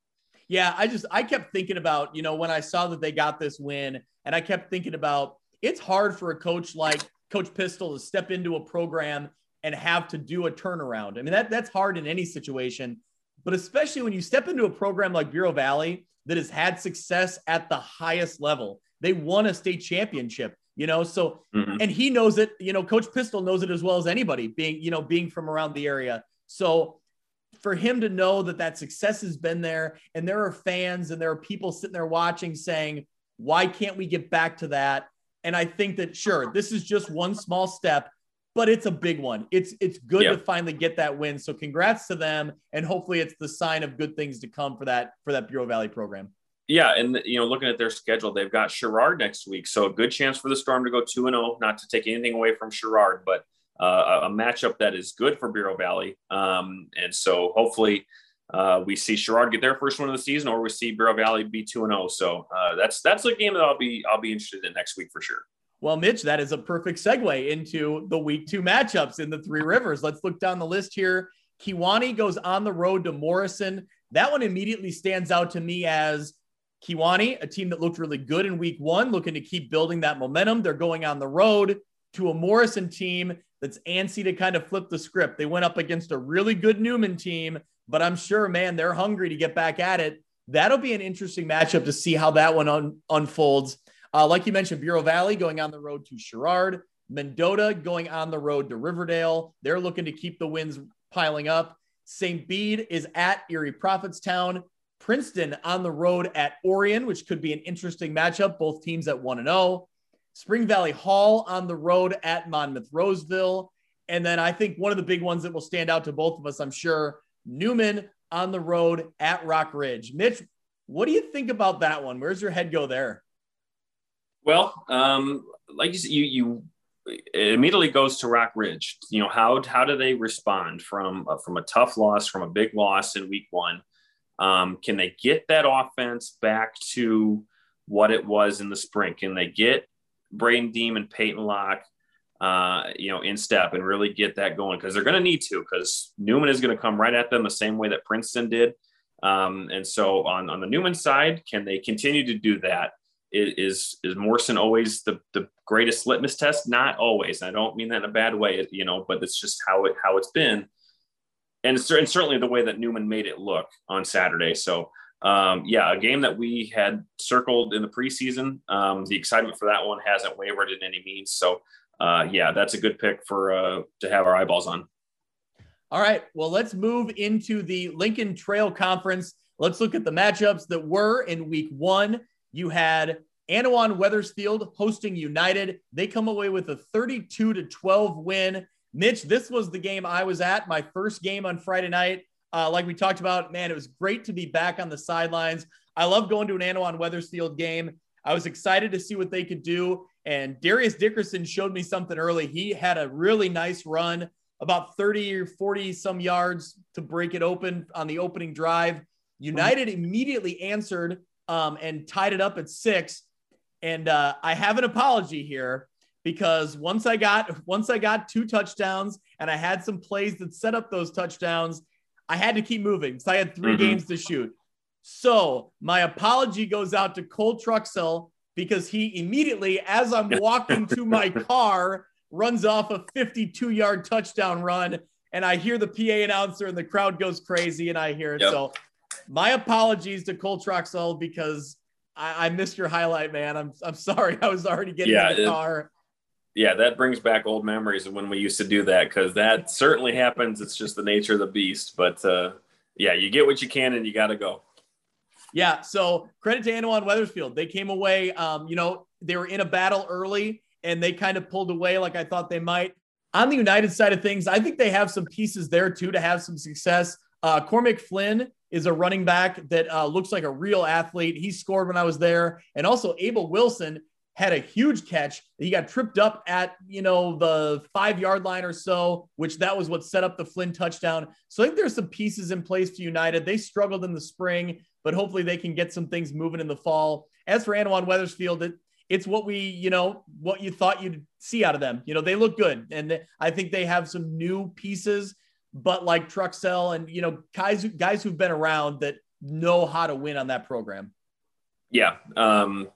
Yeah, I just I kept thinking about you know when I saw that they got this win, and I kept thinking about it's hard for a coach like Coach Pistol to step into a program and have to do a turnaround. I mean, that, that's hard in any situation, but especially when you step into a program like Bureau Valley that has had success at the highest level. They won a state championship, you know, so, mm-hmm. and he knows it, you know, Coach Pistol knows it as well as anybody being, you know, being from around the area. So, for him to know that that success has been there and there are fans and there are people sitting there watching saying, why can't we get back to that? And I think that, sure, this is just one small step, but it's a big one. It's it's good yeah. to finally get that win. So congrats to them, and hopefully it's the sign of good things to come for that for that Bureau Valley program. Yeah, and you know, looking at their schedule, they've got Sherrard next week, so a good chance for the Storm to go two and zero. Oh, not to take anything away from Sherrard, but uh, a matchup that is good for Bureau Valley. Um, and so hopefully uh, we see Sherrard get their first one of the season, or we see Bureau Valley be two and zero. Oh. So uh, that's that's a game that I'll be I'll be interested in next week for sure. Well, Mitch, that is a perfect segue into the week two matchups in the Three Rivers. Let's look down the list here. Kewanee goes on the road to Morrison. That one immediately stands out to me as Kewanee, a team that looked really good in week one, looking to keep building that momentum. They're going on the road to a Morrison team that's antsy to kind of flip the script. They went up against a really good Newman team, but I'm sure, man, they're hungry to get back at it. That'll be an interesting matchup to see how that one un- unfolds. Uh, like you mentioned, Bureau Valley going on the road to Sherrard, Mendota going on the road to Riverdale. They're looking to keep the wins piling up. St. Bede is at Erie Prophetstown. Princeton on the road at Orion, which could be an interesting matchup. Both teams at 1 and 0. Spring Valley Hall on the road at Monmouth Roseville. And then I think one of the big ones that will stand out to both of us, I'm sure, Newman on the road at Rock Ridge. Mitch, what do you think about that one? Where's your head go there? Well, um, like you said, you, you immediately goes to Rock Ridge. You know how how do they respond from uh, from a tough loss, from a big loss in Week One? Um, can they get that offense back to what it was in the spring? Can they get Braden Deem and Peyton Locke, uh, you know, in step and really get that going? Because they're going to need to. Because Newman is going to come right at them the same way that Princeton did. Um, and so on on the Newman side, can they continue to do that? is is Morrison always the the greatest litmus test? Not always. I don't mean that in a bad way, you know, but it's just how it how it's been, and, and certainly the way that Newman made it look on Saturday. So. Um, yeah, a game that we had circled in the preseason. Um, the excitement for that one hasn't wavered in any means. So, uh, yeah, that's a good pick for uh, to have our eyeballs on. All right, well, let's move into the Lincoln Trail Conference. Let's look at the matchups that were in Week One. You had Annawan Wethersfield hosting United. They come away with a 32 to 12 win. Mitch, this was the game I was at, my first game on Friday night. Uh, like we talked about, man, it was great to be back on the sidelines. I love going to an Annawan Wethersfield game. I was excited to see what they could do. And Darius Dickerson showed me something early. He had a really nice run, about 30 or 40 some yards to break it open on the opening drive. United immediately answered um, and tied it up at six. And uh, I have an apology here because once I got once I got two touchdowns and I had some plays that set up those touchdowns, I had to keep moving. So I had 3 mm-hmm. games to shoot. So my apology goes out to Cole Truxell because he immediately, as I'm [laughs] walking to my car, runs off a 52 yard touchdown run. And I hear the PA announcer and the crowd goes crazy and I hear it. Yep. So My apologies to Cole Troxell because I, I, missed your highlight, man. I'm I'm sorry. [laughs] I was already getting yeah, in the it, car. Yeah, that brings back old memories of when we used to do that because that certainly happens. It's just the nature of the beast. But uh, yeah, you get what you can and you got to go. Yeah. So credit to Annawan Wethersfield. They came away. Um, you know, they were in a battle early and they kind of pulled away like I thought they might. On the United side of things, I think they have some pieces there too to have some success. Uh, Cormac Flynn is a running back that uh, looks like a real athlete. He scored when I was there. And also, Abel Wilson had a huge catch. He got tripped up at, you know, the five yard line or so, which that was what set up the Flynn touchdown. So I think there's some pieces in place for United. They struggled in the spring, but hopefully they can get some things moving in the fall. As for Annawan Wethersfield, it, it's what we, you know, what you thought you'd see out of them. You know, they look good. And I think they have some new pieces, but like Truxell and, you know, guys, guys who've been around that know how to win on that program. Yeah. Um,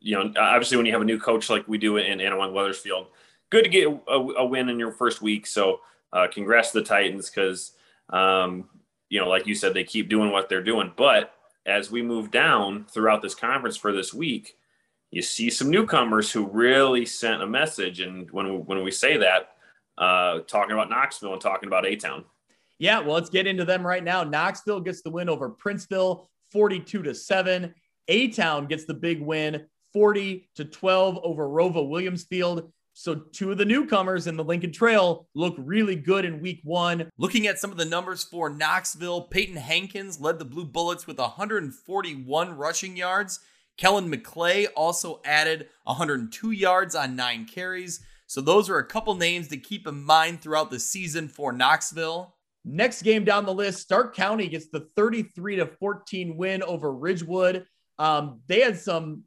you know, obviously when you have a new coach like we do in Annawan Wethersfield, good to get a, a, win in your first week. So uh, congrats to the Titans because, um, you know, like you said, they keep doing what they're doing. But as we move down throughout this conference for this week, you see some newcomers who really sent a message. And when we, when we say that, uh, talking about Knoxville and talking about A Town. Yeah, well, let's get into them right now. Knoxville gets the win over Princeville, 42 to 7. A Town gets the big win, 40 to 12 over ROWVA Williamsfield. So two of the newcomers in the Lincoln Trail look really good in week one. Looking at some of the numbers for Knoxville, Peyton Hankins led the Blue Bullets with 141 rushing yards. Kellen McClay also added 102 yards on nine carries. So those are a couple names to keep in mind throughout the season for Knoxville. Next game down the list, Stark County gets the 33 to 14 win over Ridgewood. Um, they had some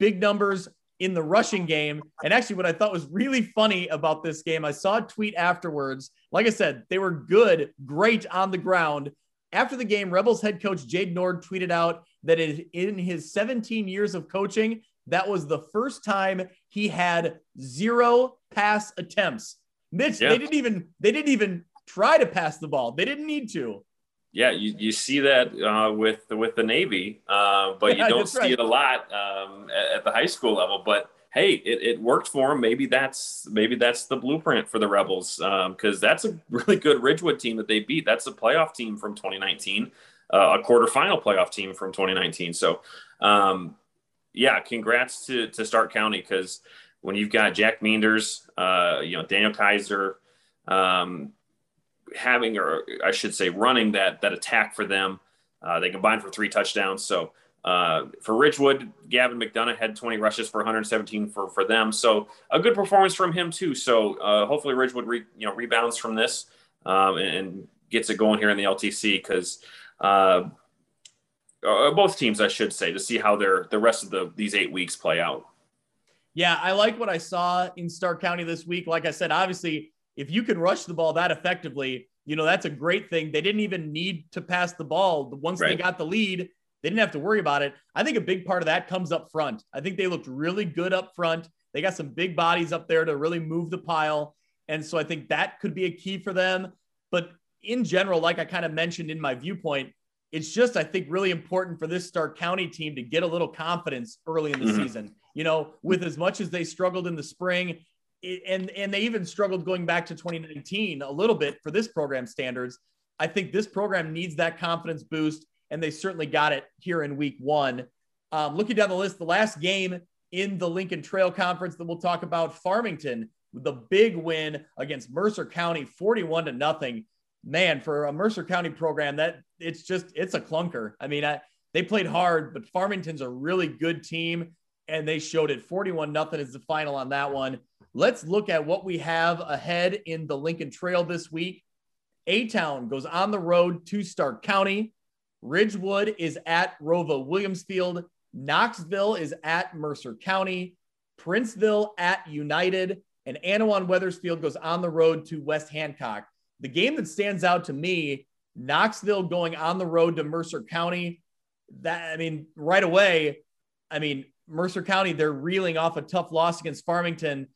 big numbers in the rushing game. And actually, what I thought was really funny about this game, I saw a tweet afterwards. Like I said, they were good, great on the ground. After the game, Rebels head coach Jade Nord tweeted out that in his 17 years of coaching, that was the first time he had zero pass attempts. Mitch, yeah. they didn't even they didn't even try to pass the ball. They didn't need to. Yeah, you, you see that uh, with with the Navy, uh, but you [laughs] don't see right. it a lot um, at, at, the high school level. But hey, it, it worked for them. Maybe that's maybe that's the blueprint for the Rebels because um, that's a [laughs] really good Ridgewood team that they beat. That's a playoff team from 2019 uh, a quarterfinal playoff team from 2019. So, um, yeah, congrats to, to Stark County because when you've got Jack Meanders, uh, you know, Daniel Kaiser, um, having, or I should say, running that, that attack for them, uh, they combined for three touchdowns. So, uh, for Ridgewood, Gavin McDonough had 20 rushes for 117 for, for them. So a good performance from him too. So uh, hopefully Ridgewood re, you know rebounds from this um, and, and, gets it going here in the LTC because uh, uh, both teams, I should say, to see how their the rest of the these eight weeks play out. Yeah, I like what I saw in Stark County this week. Like I said, obviously, if you can rush the ball that effectively, you know that's a great thing. They didn't even need to pass the ball. Once right. they got the lead, they didn't have to worry about it. I think a big part of that comes up front. I think they looked really good up front. They got some big bodies up there to really move the pile. And so I think that could be a key for them. But in general, like I kind of mentioned in my viewpoint, it's just, I think, really important for this Stark County team to get a little confidence early in the mm-hmm. season. You know, with as much as they struggled in the spring, and and they even struggled going back to 2019 a little bit for this program standards. I think this program needs that confidence boost, and they certainly got it here in week one. Um, looking down the list, the last game in the Lincoln Trail Conference that we'll talk about, Farmington, the big win against Mercer County, 41 to nothing man, for a Mercer County program, that it's just it's a clunker. I mean, I, they played hard, but Farmington's a really good team, and they showed it. Forty-one nothing is the final on that one. Let's look at what we have ahead in the Lincoln Trail this week. A Town goes on the road to Stark County. Ridgewood is at ROWVA Williamsfield. Knoxville is at Mercer County. Princeville at United. And Annawan Wethersfield goes on the road to West Hancock the game that stands out to me, Knoxville going on the road to Mercer County. That I mean, right away, I mean, Mercer County, they're reeling off a tough loss against Farmington,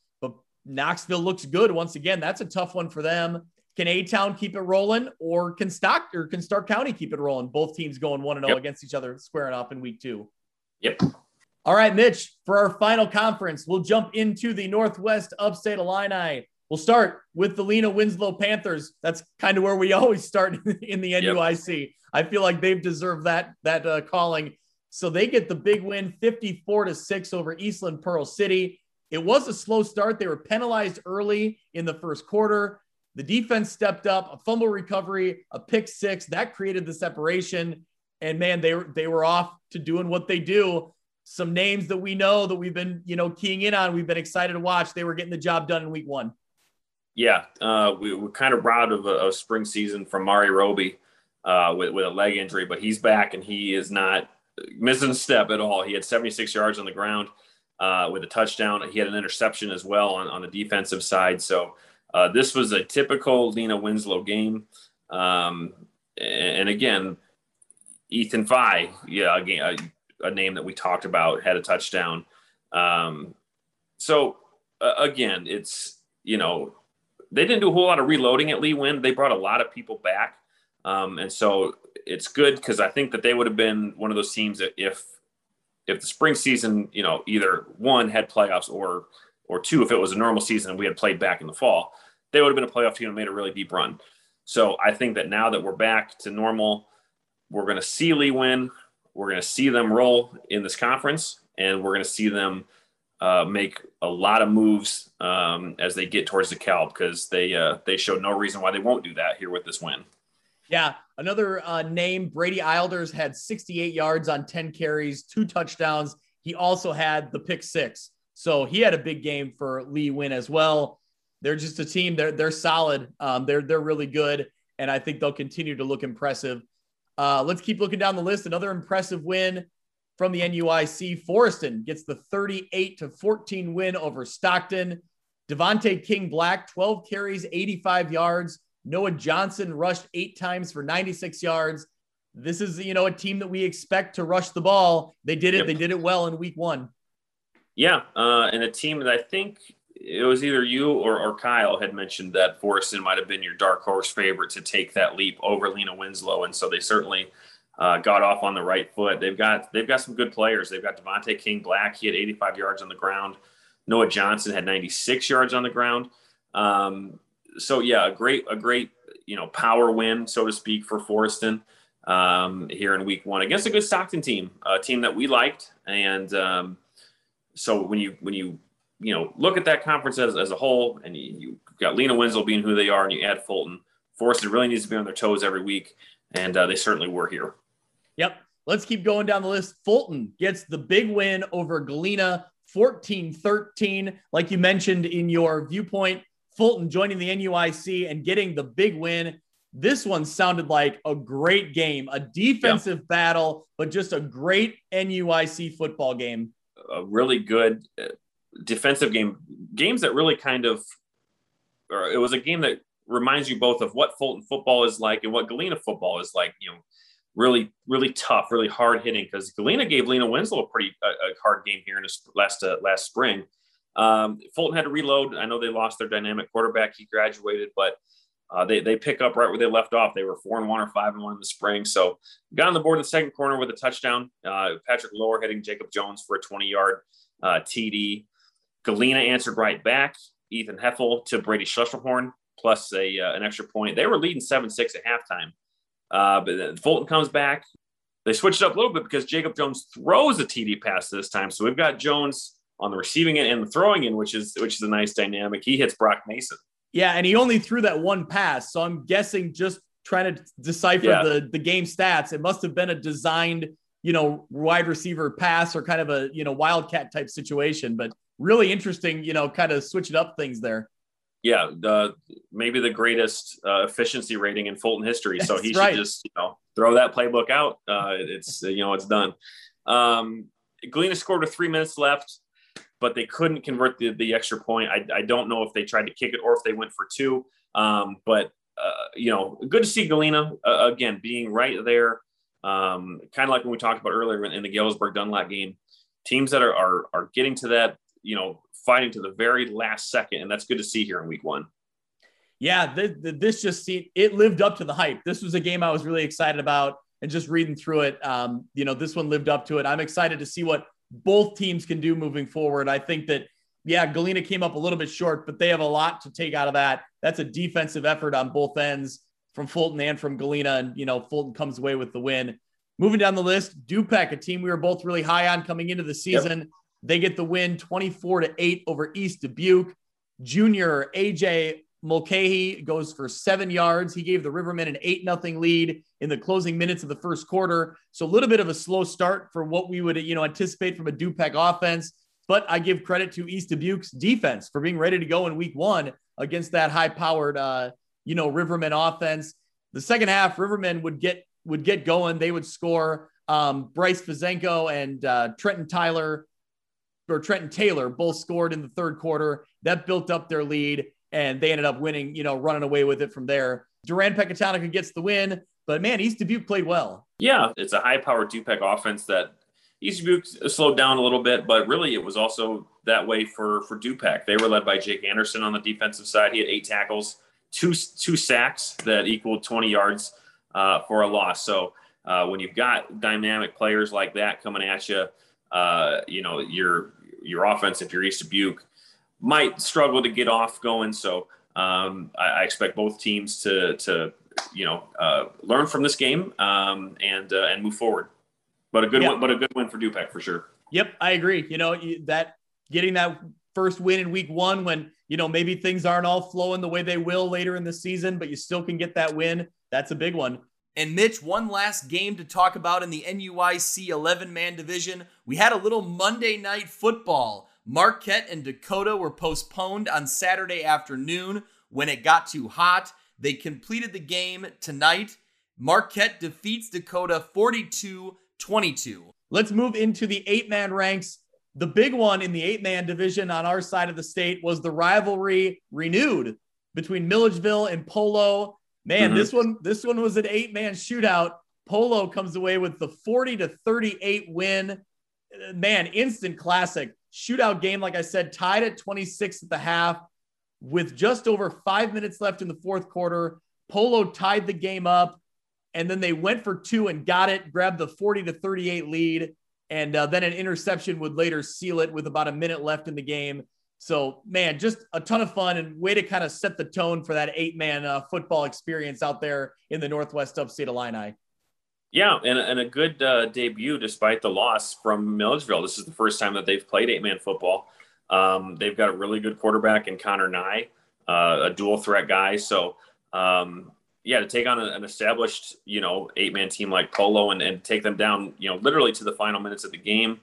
Knoxville looks good once again. That's a tough one for them. can A Town keep it rolling, or can Stock or can Stark County keep it rolling? Both teams going one and zero oh against each other, squaring off in week two. Yep. All right, Mitch. For our final conference, we'll jump into the Northwest Upstate Illini. We'll start with the Lena Winslow Panthers. That's kind of where we [laughs] always start in the NUIC. Yep. I feel like they've deserved that that uh, calling. So they get the big win, 54 to six over Eastland Pearl City. It was a slow start. They were penalized early in the first quarter. The defense stepped up, a fumble recovery, a pick six that created the separation. And man, they were they were off to doing what they do. Some names that we know that we've been you know keying in on. We've been excited to watch. They were getting the job done in week one. Yeah, uh, we were kind of robbed of a, a spring season from Mari Roby uh, with with a leg injury, but he's back and he is not missing a step at all. He had 76 yards on the ground uh, with a touchdown. He had an interception as well on, on the defensive side. So uh, this was a typical Lena Winslow game. Um, and again, Ethan Fye, yeah, a, a, name that we talked about, had a touchdown. Um, so uh, again, it's you know they didn't do a whole lot of reloading at Le-Win. They brought a lot of people back, um, and so it's good because I think that they would have been one of those teams that if if the spring season, you know, either one had playoffs or or two, if it was a normal season and we had played back in the fall, they would have been a playoff team and made a really deep run. So I think that now that we're back to normal, we're going to see Le-Win. We're going to see them roll in this conference, and we're going to see them uh, make a lot of moves um, as they get towards the Cal because they uh, they showed no reason why they won't do that here with this win. Yeah, another uh, name, Brady Ilders had 68 yards on 10 carries, two touchdowns. He also had the pick six. So he had a big game for Le-Win as well. They're just a team. They're they're solid. Um, they're they're really good, and I think they'll continue to look impressive. Uh, let's keep looking down the list. Another impressive win from the NUIC. Forreston gets the 38 to 14 win over Stockton. Devontae King Black, 12 carries, 85 yards. Noah Johnson rushed eight times for 96 yards. This is, you know, a team that we expect to rush the ball. They did it. Yep. They did it well in week one. Yeah. Uh, and a team that I think it was either you or, or Kyle had mentioned that Forreston might have been your dark horse favorite to take that leap over Lena Winslow. And so they certainly uh, got off on the right foot. They've got, they've got some good players. They've got Devontae King Black. He had 85 yards on the ground. Noah Johnson had 96 yards on the ground. Um, so yeah, a great a great you know power win, so to speak, for Forreston um, here in Week One against a good Stockton team, a team that we liked, and um, so when you when you you know look at that conference as, as a whole, and you, you got Lena Winslow being who they are, and you add Fulton, Forreston really needs to be on their toes every week, and uh, they certainly were here. Yep. Let's keep going down the list. Fulton gets the big win over Galena 14 13. Like you mentioned in your viewpoint, Fulton joining the NUIC and getting the big win. This one sounded like a great game, a defensive yeah. battle, but just a great NUIC football game. A really good uh, defensive game, games that really kind of, or it was a game that reminds you both of what Fulton football is like and what Galena football is like. You know, really, really tough, really hard hitting because Galena gave Lena Winslow a pretty a, a hard game here in this last uh, last spring. Um, Fulton had to reload. I know they lost their dynamic quarterback. He graduated, but uh, they, they pick up right where they left off. They were four and one or five and one in the spring. So got on the board in the second corner with a touchdown. Uh, Patrick Lower hitting Jacob Jones for a 20 yard uh, TD. Galena answered right back. Ethan Heffel to Brady Schlesselhorn plus a, uh, an extra point. They were leading 7 6 at halftime. Uh, but then Fulton comes back. They switched up a little bit because Jacob Jones throws a TD pass this time. So we've got Jones on the receiving end and the throwing end, which is which is a nice dynamic. He hits Brock Mason. Yeah, and he only threw that one pass. So I'm guessing just trying to decipher yeah. the the game stats, it must have been a designed, you know, wide receiver pass or kind of a you know wildcat type situation. But really interesting, you know, kind of switching up things there. Yeah, the maybe the greatest uh, efficiency rating in Fulton history. So he right. should just you know throw that playbook out. Uh, it's you know it's done. Um, Galena scored with three minutes left but they couldn't convert the, the extra point. I, I don't know if they tried to kick it or if they went for two. Um, but, uh, you know, good to see Galena uh, again being right there. Um, kind of like when we talked about earlier in, the Galesburg Dunlap game, teams that are, are, are getting to that, you know, fighting to the very last second. And that's good to see here in week one. Yeah, this, this just seemed it lived up to the hype. This was a game I was really excited about, and just reading through it, um, you know, this one lived up to it. I'm excited to see what both teams can do moving forward. I think that yeah, Galena came up a little bit short, but they have a lot to take out of that. That's a defensive effort on both ends from Fulton and from Galena, and you know Fulton comes away with the win. Moving down the list, Dupec, a team we were both really high on coming into the season. Yep. They get the win 24 to 8 over East Dubuque. Junior AJ Mulcahy goes for seven yards. He gave the Rivermen an 8 nothing lead in the closing minutes of the first quarter. So a little bit of a slow start for what we would, you know, anticipate from a Dupec offense. But I give credit to East Dubuque's defense for being ready to go in week one against that high powered, uh, you know, Rivermen offense. The second half, Rivermen would get would get going. They would score. Um, Bryce Fazenko and uh, Trenton Tyler or Trenton Taylor both scored in the third quarter. That built up their lead, and they ended up winning. You know, running away with it from there. Durand Pecatonica gets the win, but man, East Dubuque played well. Yeah, it's a high-powered Dupec offense that East Dubuque slowed down a little bit, but really it was also that way for for Dupec. They were led by Jake Anderson on the defensive side. He had eight tackles, two two sacks that equaled 20 yards uh, for a loss. So uh, when you've got dynamic players like that coming at you, uh, you know your your offense, if you're East Dubuque, might struggle to get off going. So um, I, I, expect both teams to to you know uh, learn from this game um, and uh, and move forward. But a good yep. one, but a good win for Dupec for sure. Yep, I agree. You know that getting that first win in week one when you know maybe things aren't all flowing the way they will later in the season, but you still can get that win. That's a big one. And Mitch, one last game to talk about in the NUIC 11 man division. We had a little Monday night football. Marquette and Dakota were postponed on Saturday afternoon when it got too hot. They completed the game tonight. Marquette defeats Dakota 42 22. Let's move into the eight man ranks. The big one in the eight man division on our side of the state was the rivalry renewed between Milledgeville and Polo. Man, mm-hmm. this one this one was an eight man shootout. Polo comes away with the 40 to 38 win. Man, instant classic shootout game. Like I said, tied at 26 at the half with just over five minutes left in the fourth quarter. Polo tied the game up and then they went for two and got it, grabbed the 40 to 38 lead, and uh, then an interception would later seal it with about a minute left in the game. So, man, just a ton of fun and way to kind of set the tone for that eight man uh, football experience out there in the Northwest Upstate Illini. Yeah, and, and a good uh, debut despite the loss from Milledgeville. This is the first time that they've played eight man football. Um, they've got a really good quarterback in Connor Nye, uh, a dual threat guy. So, um, yeah, to take on an established, you know, eight man team like Polo and, and take them down, you know, literally to the final minutes of the game,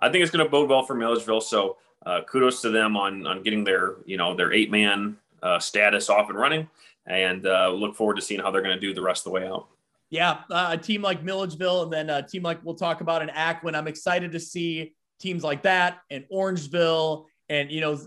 I think it's going to bode well for Milledgeville. So uh, kudos to them on on getting their, you know, their eight man uh, status off and running, and uh, look forward to seeing how they're going to do the rest of the way out. Yeah, uh, a team like Milledgeville, and then a team like we'll talk about in Akron. I'm excited to see teams like that and Orangeville and you know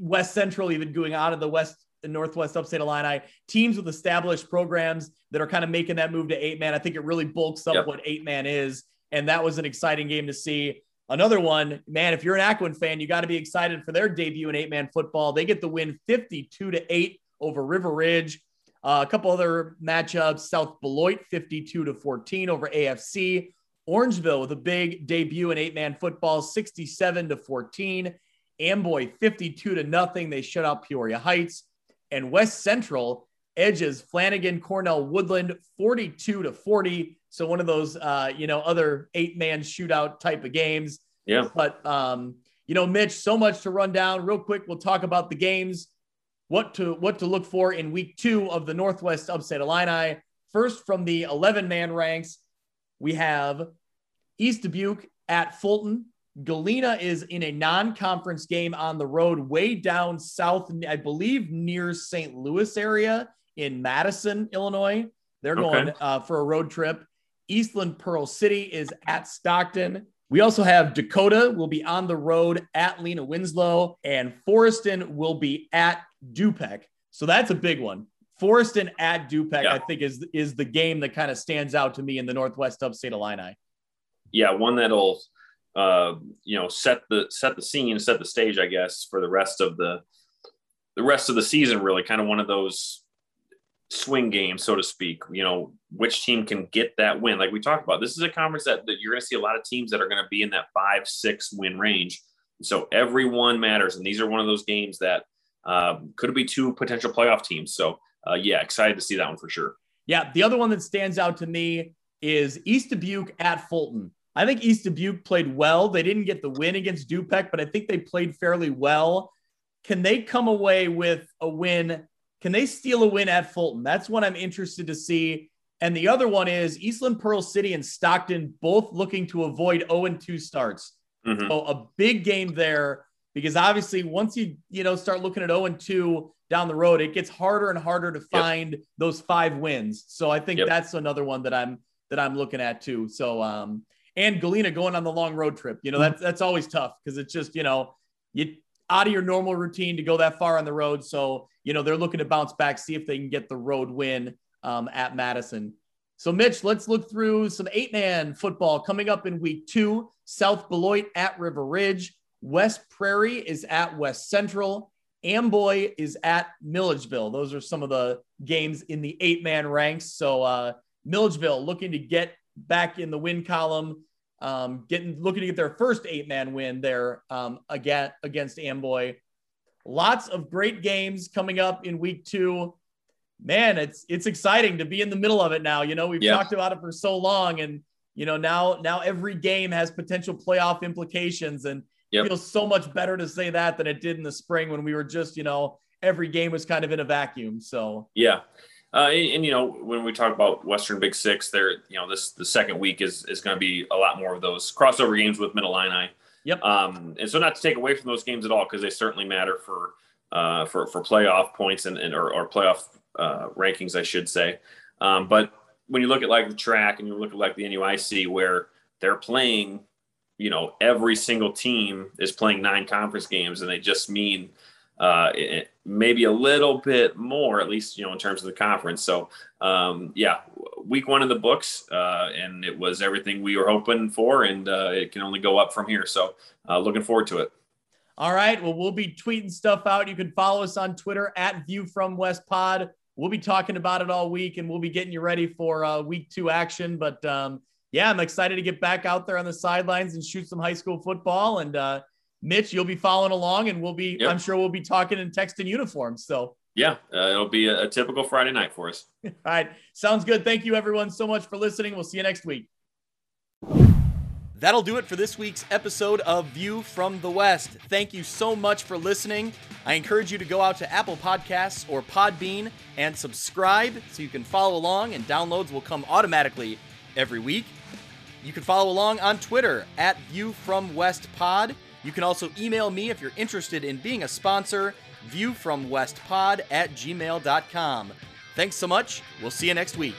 West Central even going out of the West the Northwest Upstate Illini, teams with established programs that are kind of making that move to eight man. I think it really bulks up yep. what eight man is. And that was an exciting game to see. Another one, man, if you're an Akron fan, you got to be excited for their debut in eight man football. They get the win 52 to 8 over River Ridge. Uh, a couple other matchups South Beloit 52 to 14 over AFC. Orangeville with a big debut in eight man football 67 to 14. Amboy 52 to nothing. They shut out Peoria Heights and West Central edges Flanagan Cornell Woodland 42 to 40. So one of those, uh, you know, other eight man shootout type of games. Yeah. But, um, you know, Mitch, so much to run down real quick. We'll talk about the games, what to, what to look for in week two of the Northwest upstate Illini. First from the 11 man ranks, we have East Dubuque at Fulton. Galena is in a non-conference game on the road way down south, I believe near St. Louis area in Madison, Illinois. They're okay. going uh, for a road trip. Eastland Pearl City is at Stockton. We also have Dakota will be on the road at Lena Winslow, and Forreston will be at Dupec. So that's a big one. Forreston at Dupec, yeah. I think, is is the game that kind of stands out to me in the Northwest Upstate Illini. Yeah, one that'll uh, you know set the set the scene, set the stage, I guess, for the rest of the the rest of the season. Really, kind of one of those swing games, so to speak. You know, which team can get that win? Like we talked about, this is a conference that, that you're going to see a lot of teams that are going to be in that five, six win range. So everyone matters, and these are one of those games that um, could be two potential playoff teams. So uh, yeah, excited to see that one for sure. Yeah, the other one that stands out to me is East Dubuque at Fulton. I think East Dubuque played well. They didn't get the win against Dupec, but I think they played fairly well. Can they come away with a win? Can they steal a win at Fulton? That's what I'm interested to see. And the other one is Eastland Pearl City and Stockton both looking to avoid 0 2 starts. Mm-hmm. So a big game there because obviously once you you know start looking at 0 and 2 down the road, it gets harder and harder to find yep. those five wins. So I think yep. that's another one that I'm that I'm looking at too. So um and Galena going on the long road trip, you know, that's that's always tough because it's just, you know, you out of your normal routine to go that far on the road. So, you know, they're looking to bounce back, see if they can get the road win um, at Madison. So, Mitch, let's look through some eight man football coming up in week two. South Beloit at River Ridge. West Prairie is at West Central. Amboy is at Milledgeville. Those are some of the games in the eight man ranks. So, uh, Milledgeville looking to get back in the win column um, getting looking to get their first eight man win there um, again against Amboy. Lots of great games coming up in week two. Man, it's it's exciting to be in the middle of it now. You know, we've yeah. talked about it for so long, and you know now now every game has potential playoff implications, and yep. feels so much better to say that than it did in the spring when we were just you know every game was kind of in a vacuum. So yeah, uh, and, and, you know, when we talk about Western Big Six, there, you know, this the second week is is going to be a lot more of those crossover games with Mid Illini. Yep. Um, and so not to take away from those games at all because they certainly matter for uh, for for playoff points and, and or, or playoff uh, rankings, I should say. Um, but when you look at like the TRAC and you look at like the NUIC where they're playing, you know, every single team is playing nine conference games, and they just mean uh, it, maybe a little bit more, at least you know in terms of the conference. So um, yeah, week one in the books, uh, and it was everything we were hoping for, and uh, it can only go up from here. So uh, looking forward to it. All right. Well, we'll be tweeting stuff out. You can follow us on Twitter at View from West Pod. We'll be talking about it all week, and we'll be getting you ready for uh, week two action. But um, yeah, I'm excited to get back out there on the sidelines and shoot some high school football and uh, Mitch, you'll be following along, and we'll be. Yep. I'm sure we'll be talking in text and uniforms. So yeah, uh, it'll be a, a typical Friday night for us. [laughs] All right, sounds good. Thank you, everyone, so much for listening. We'll see you next week. That'll do it for this week's episode of View from the West. Thank you so much for listening. I encourage you to go out to Apple Podcasts or Podbean and subscribe so you can follow along, and downloads will come automatically every week. You can follow along on Twitter at View from West Pod. You can also email me if you're interested in being a sponsor, viewfromwestpod at gmail.com. Thanks so much. We'll see you next week.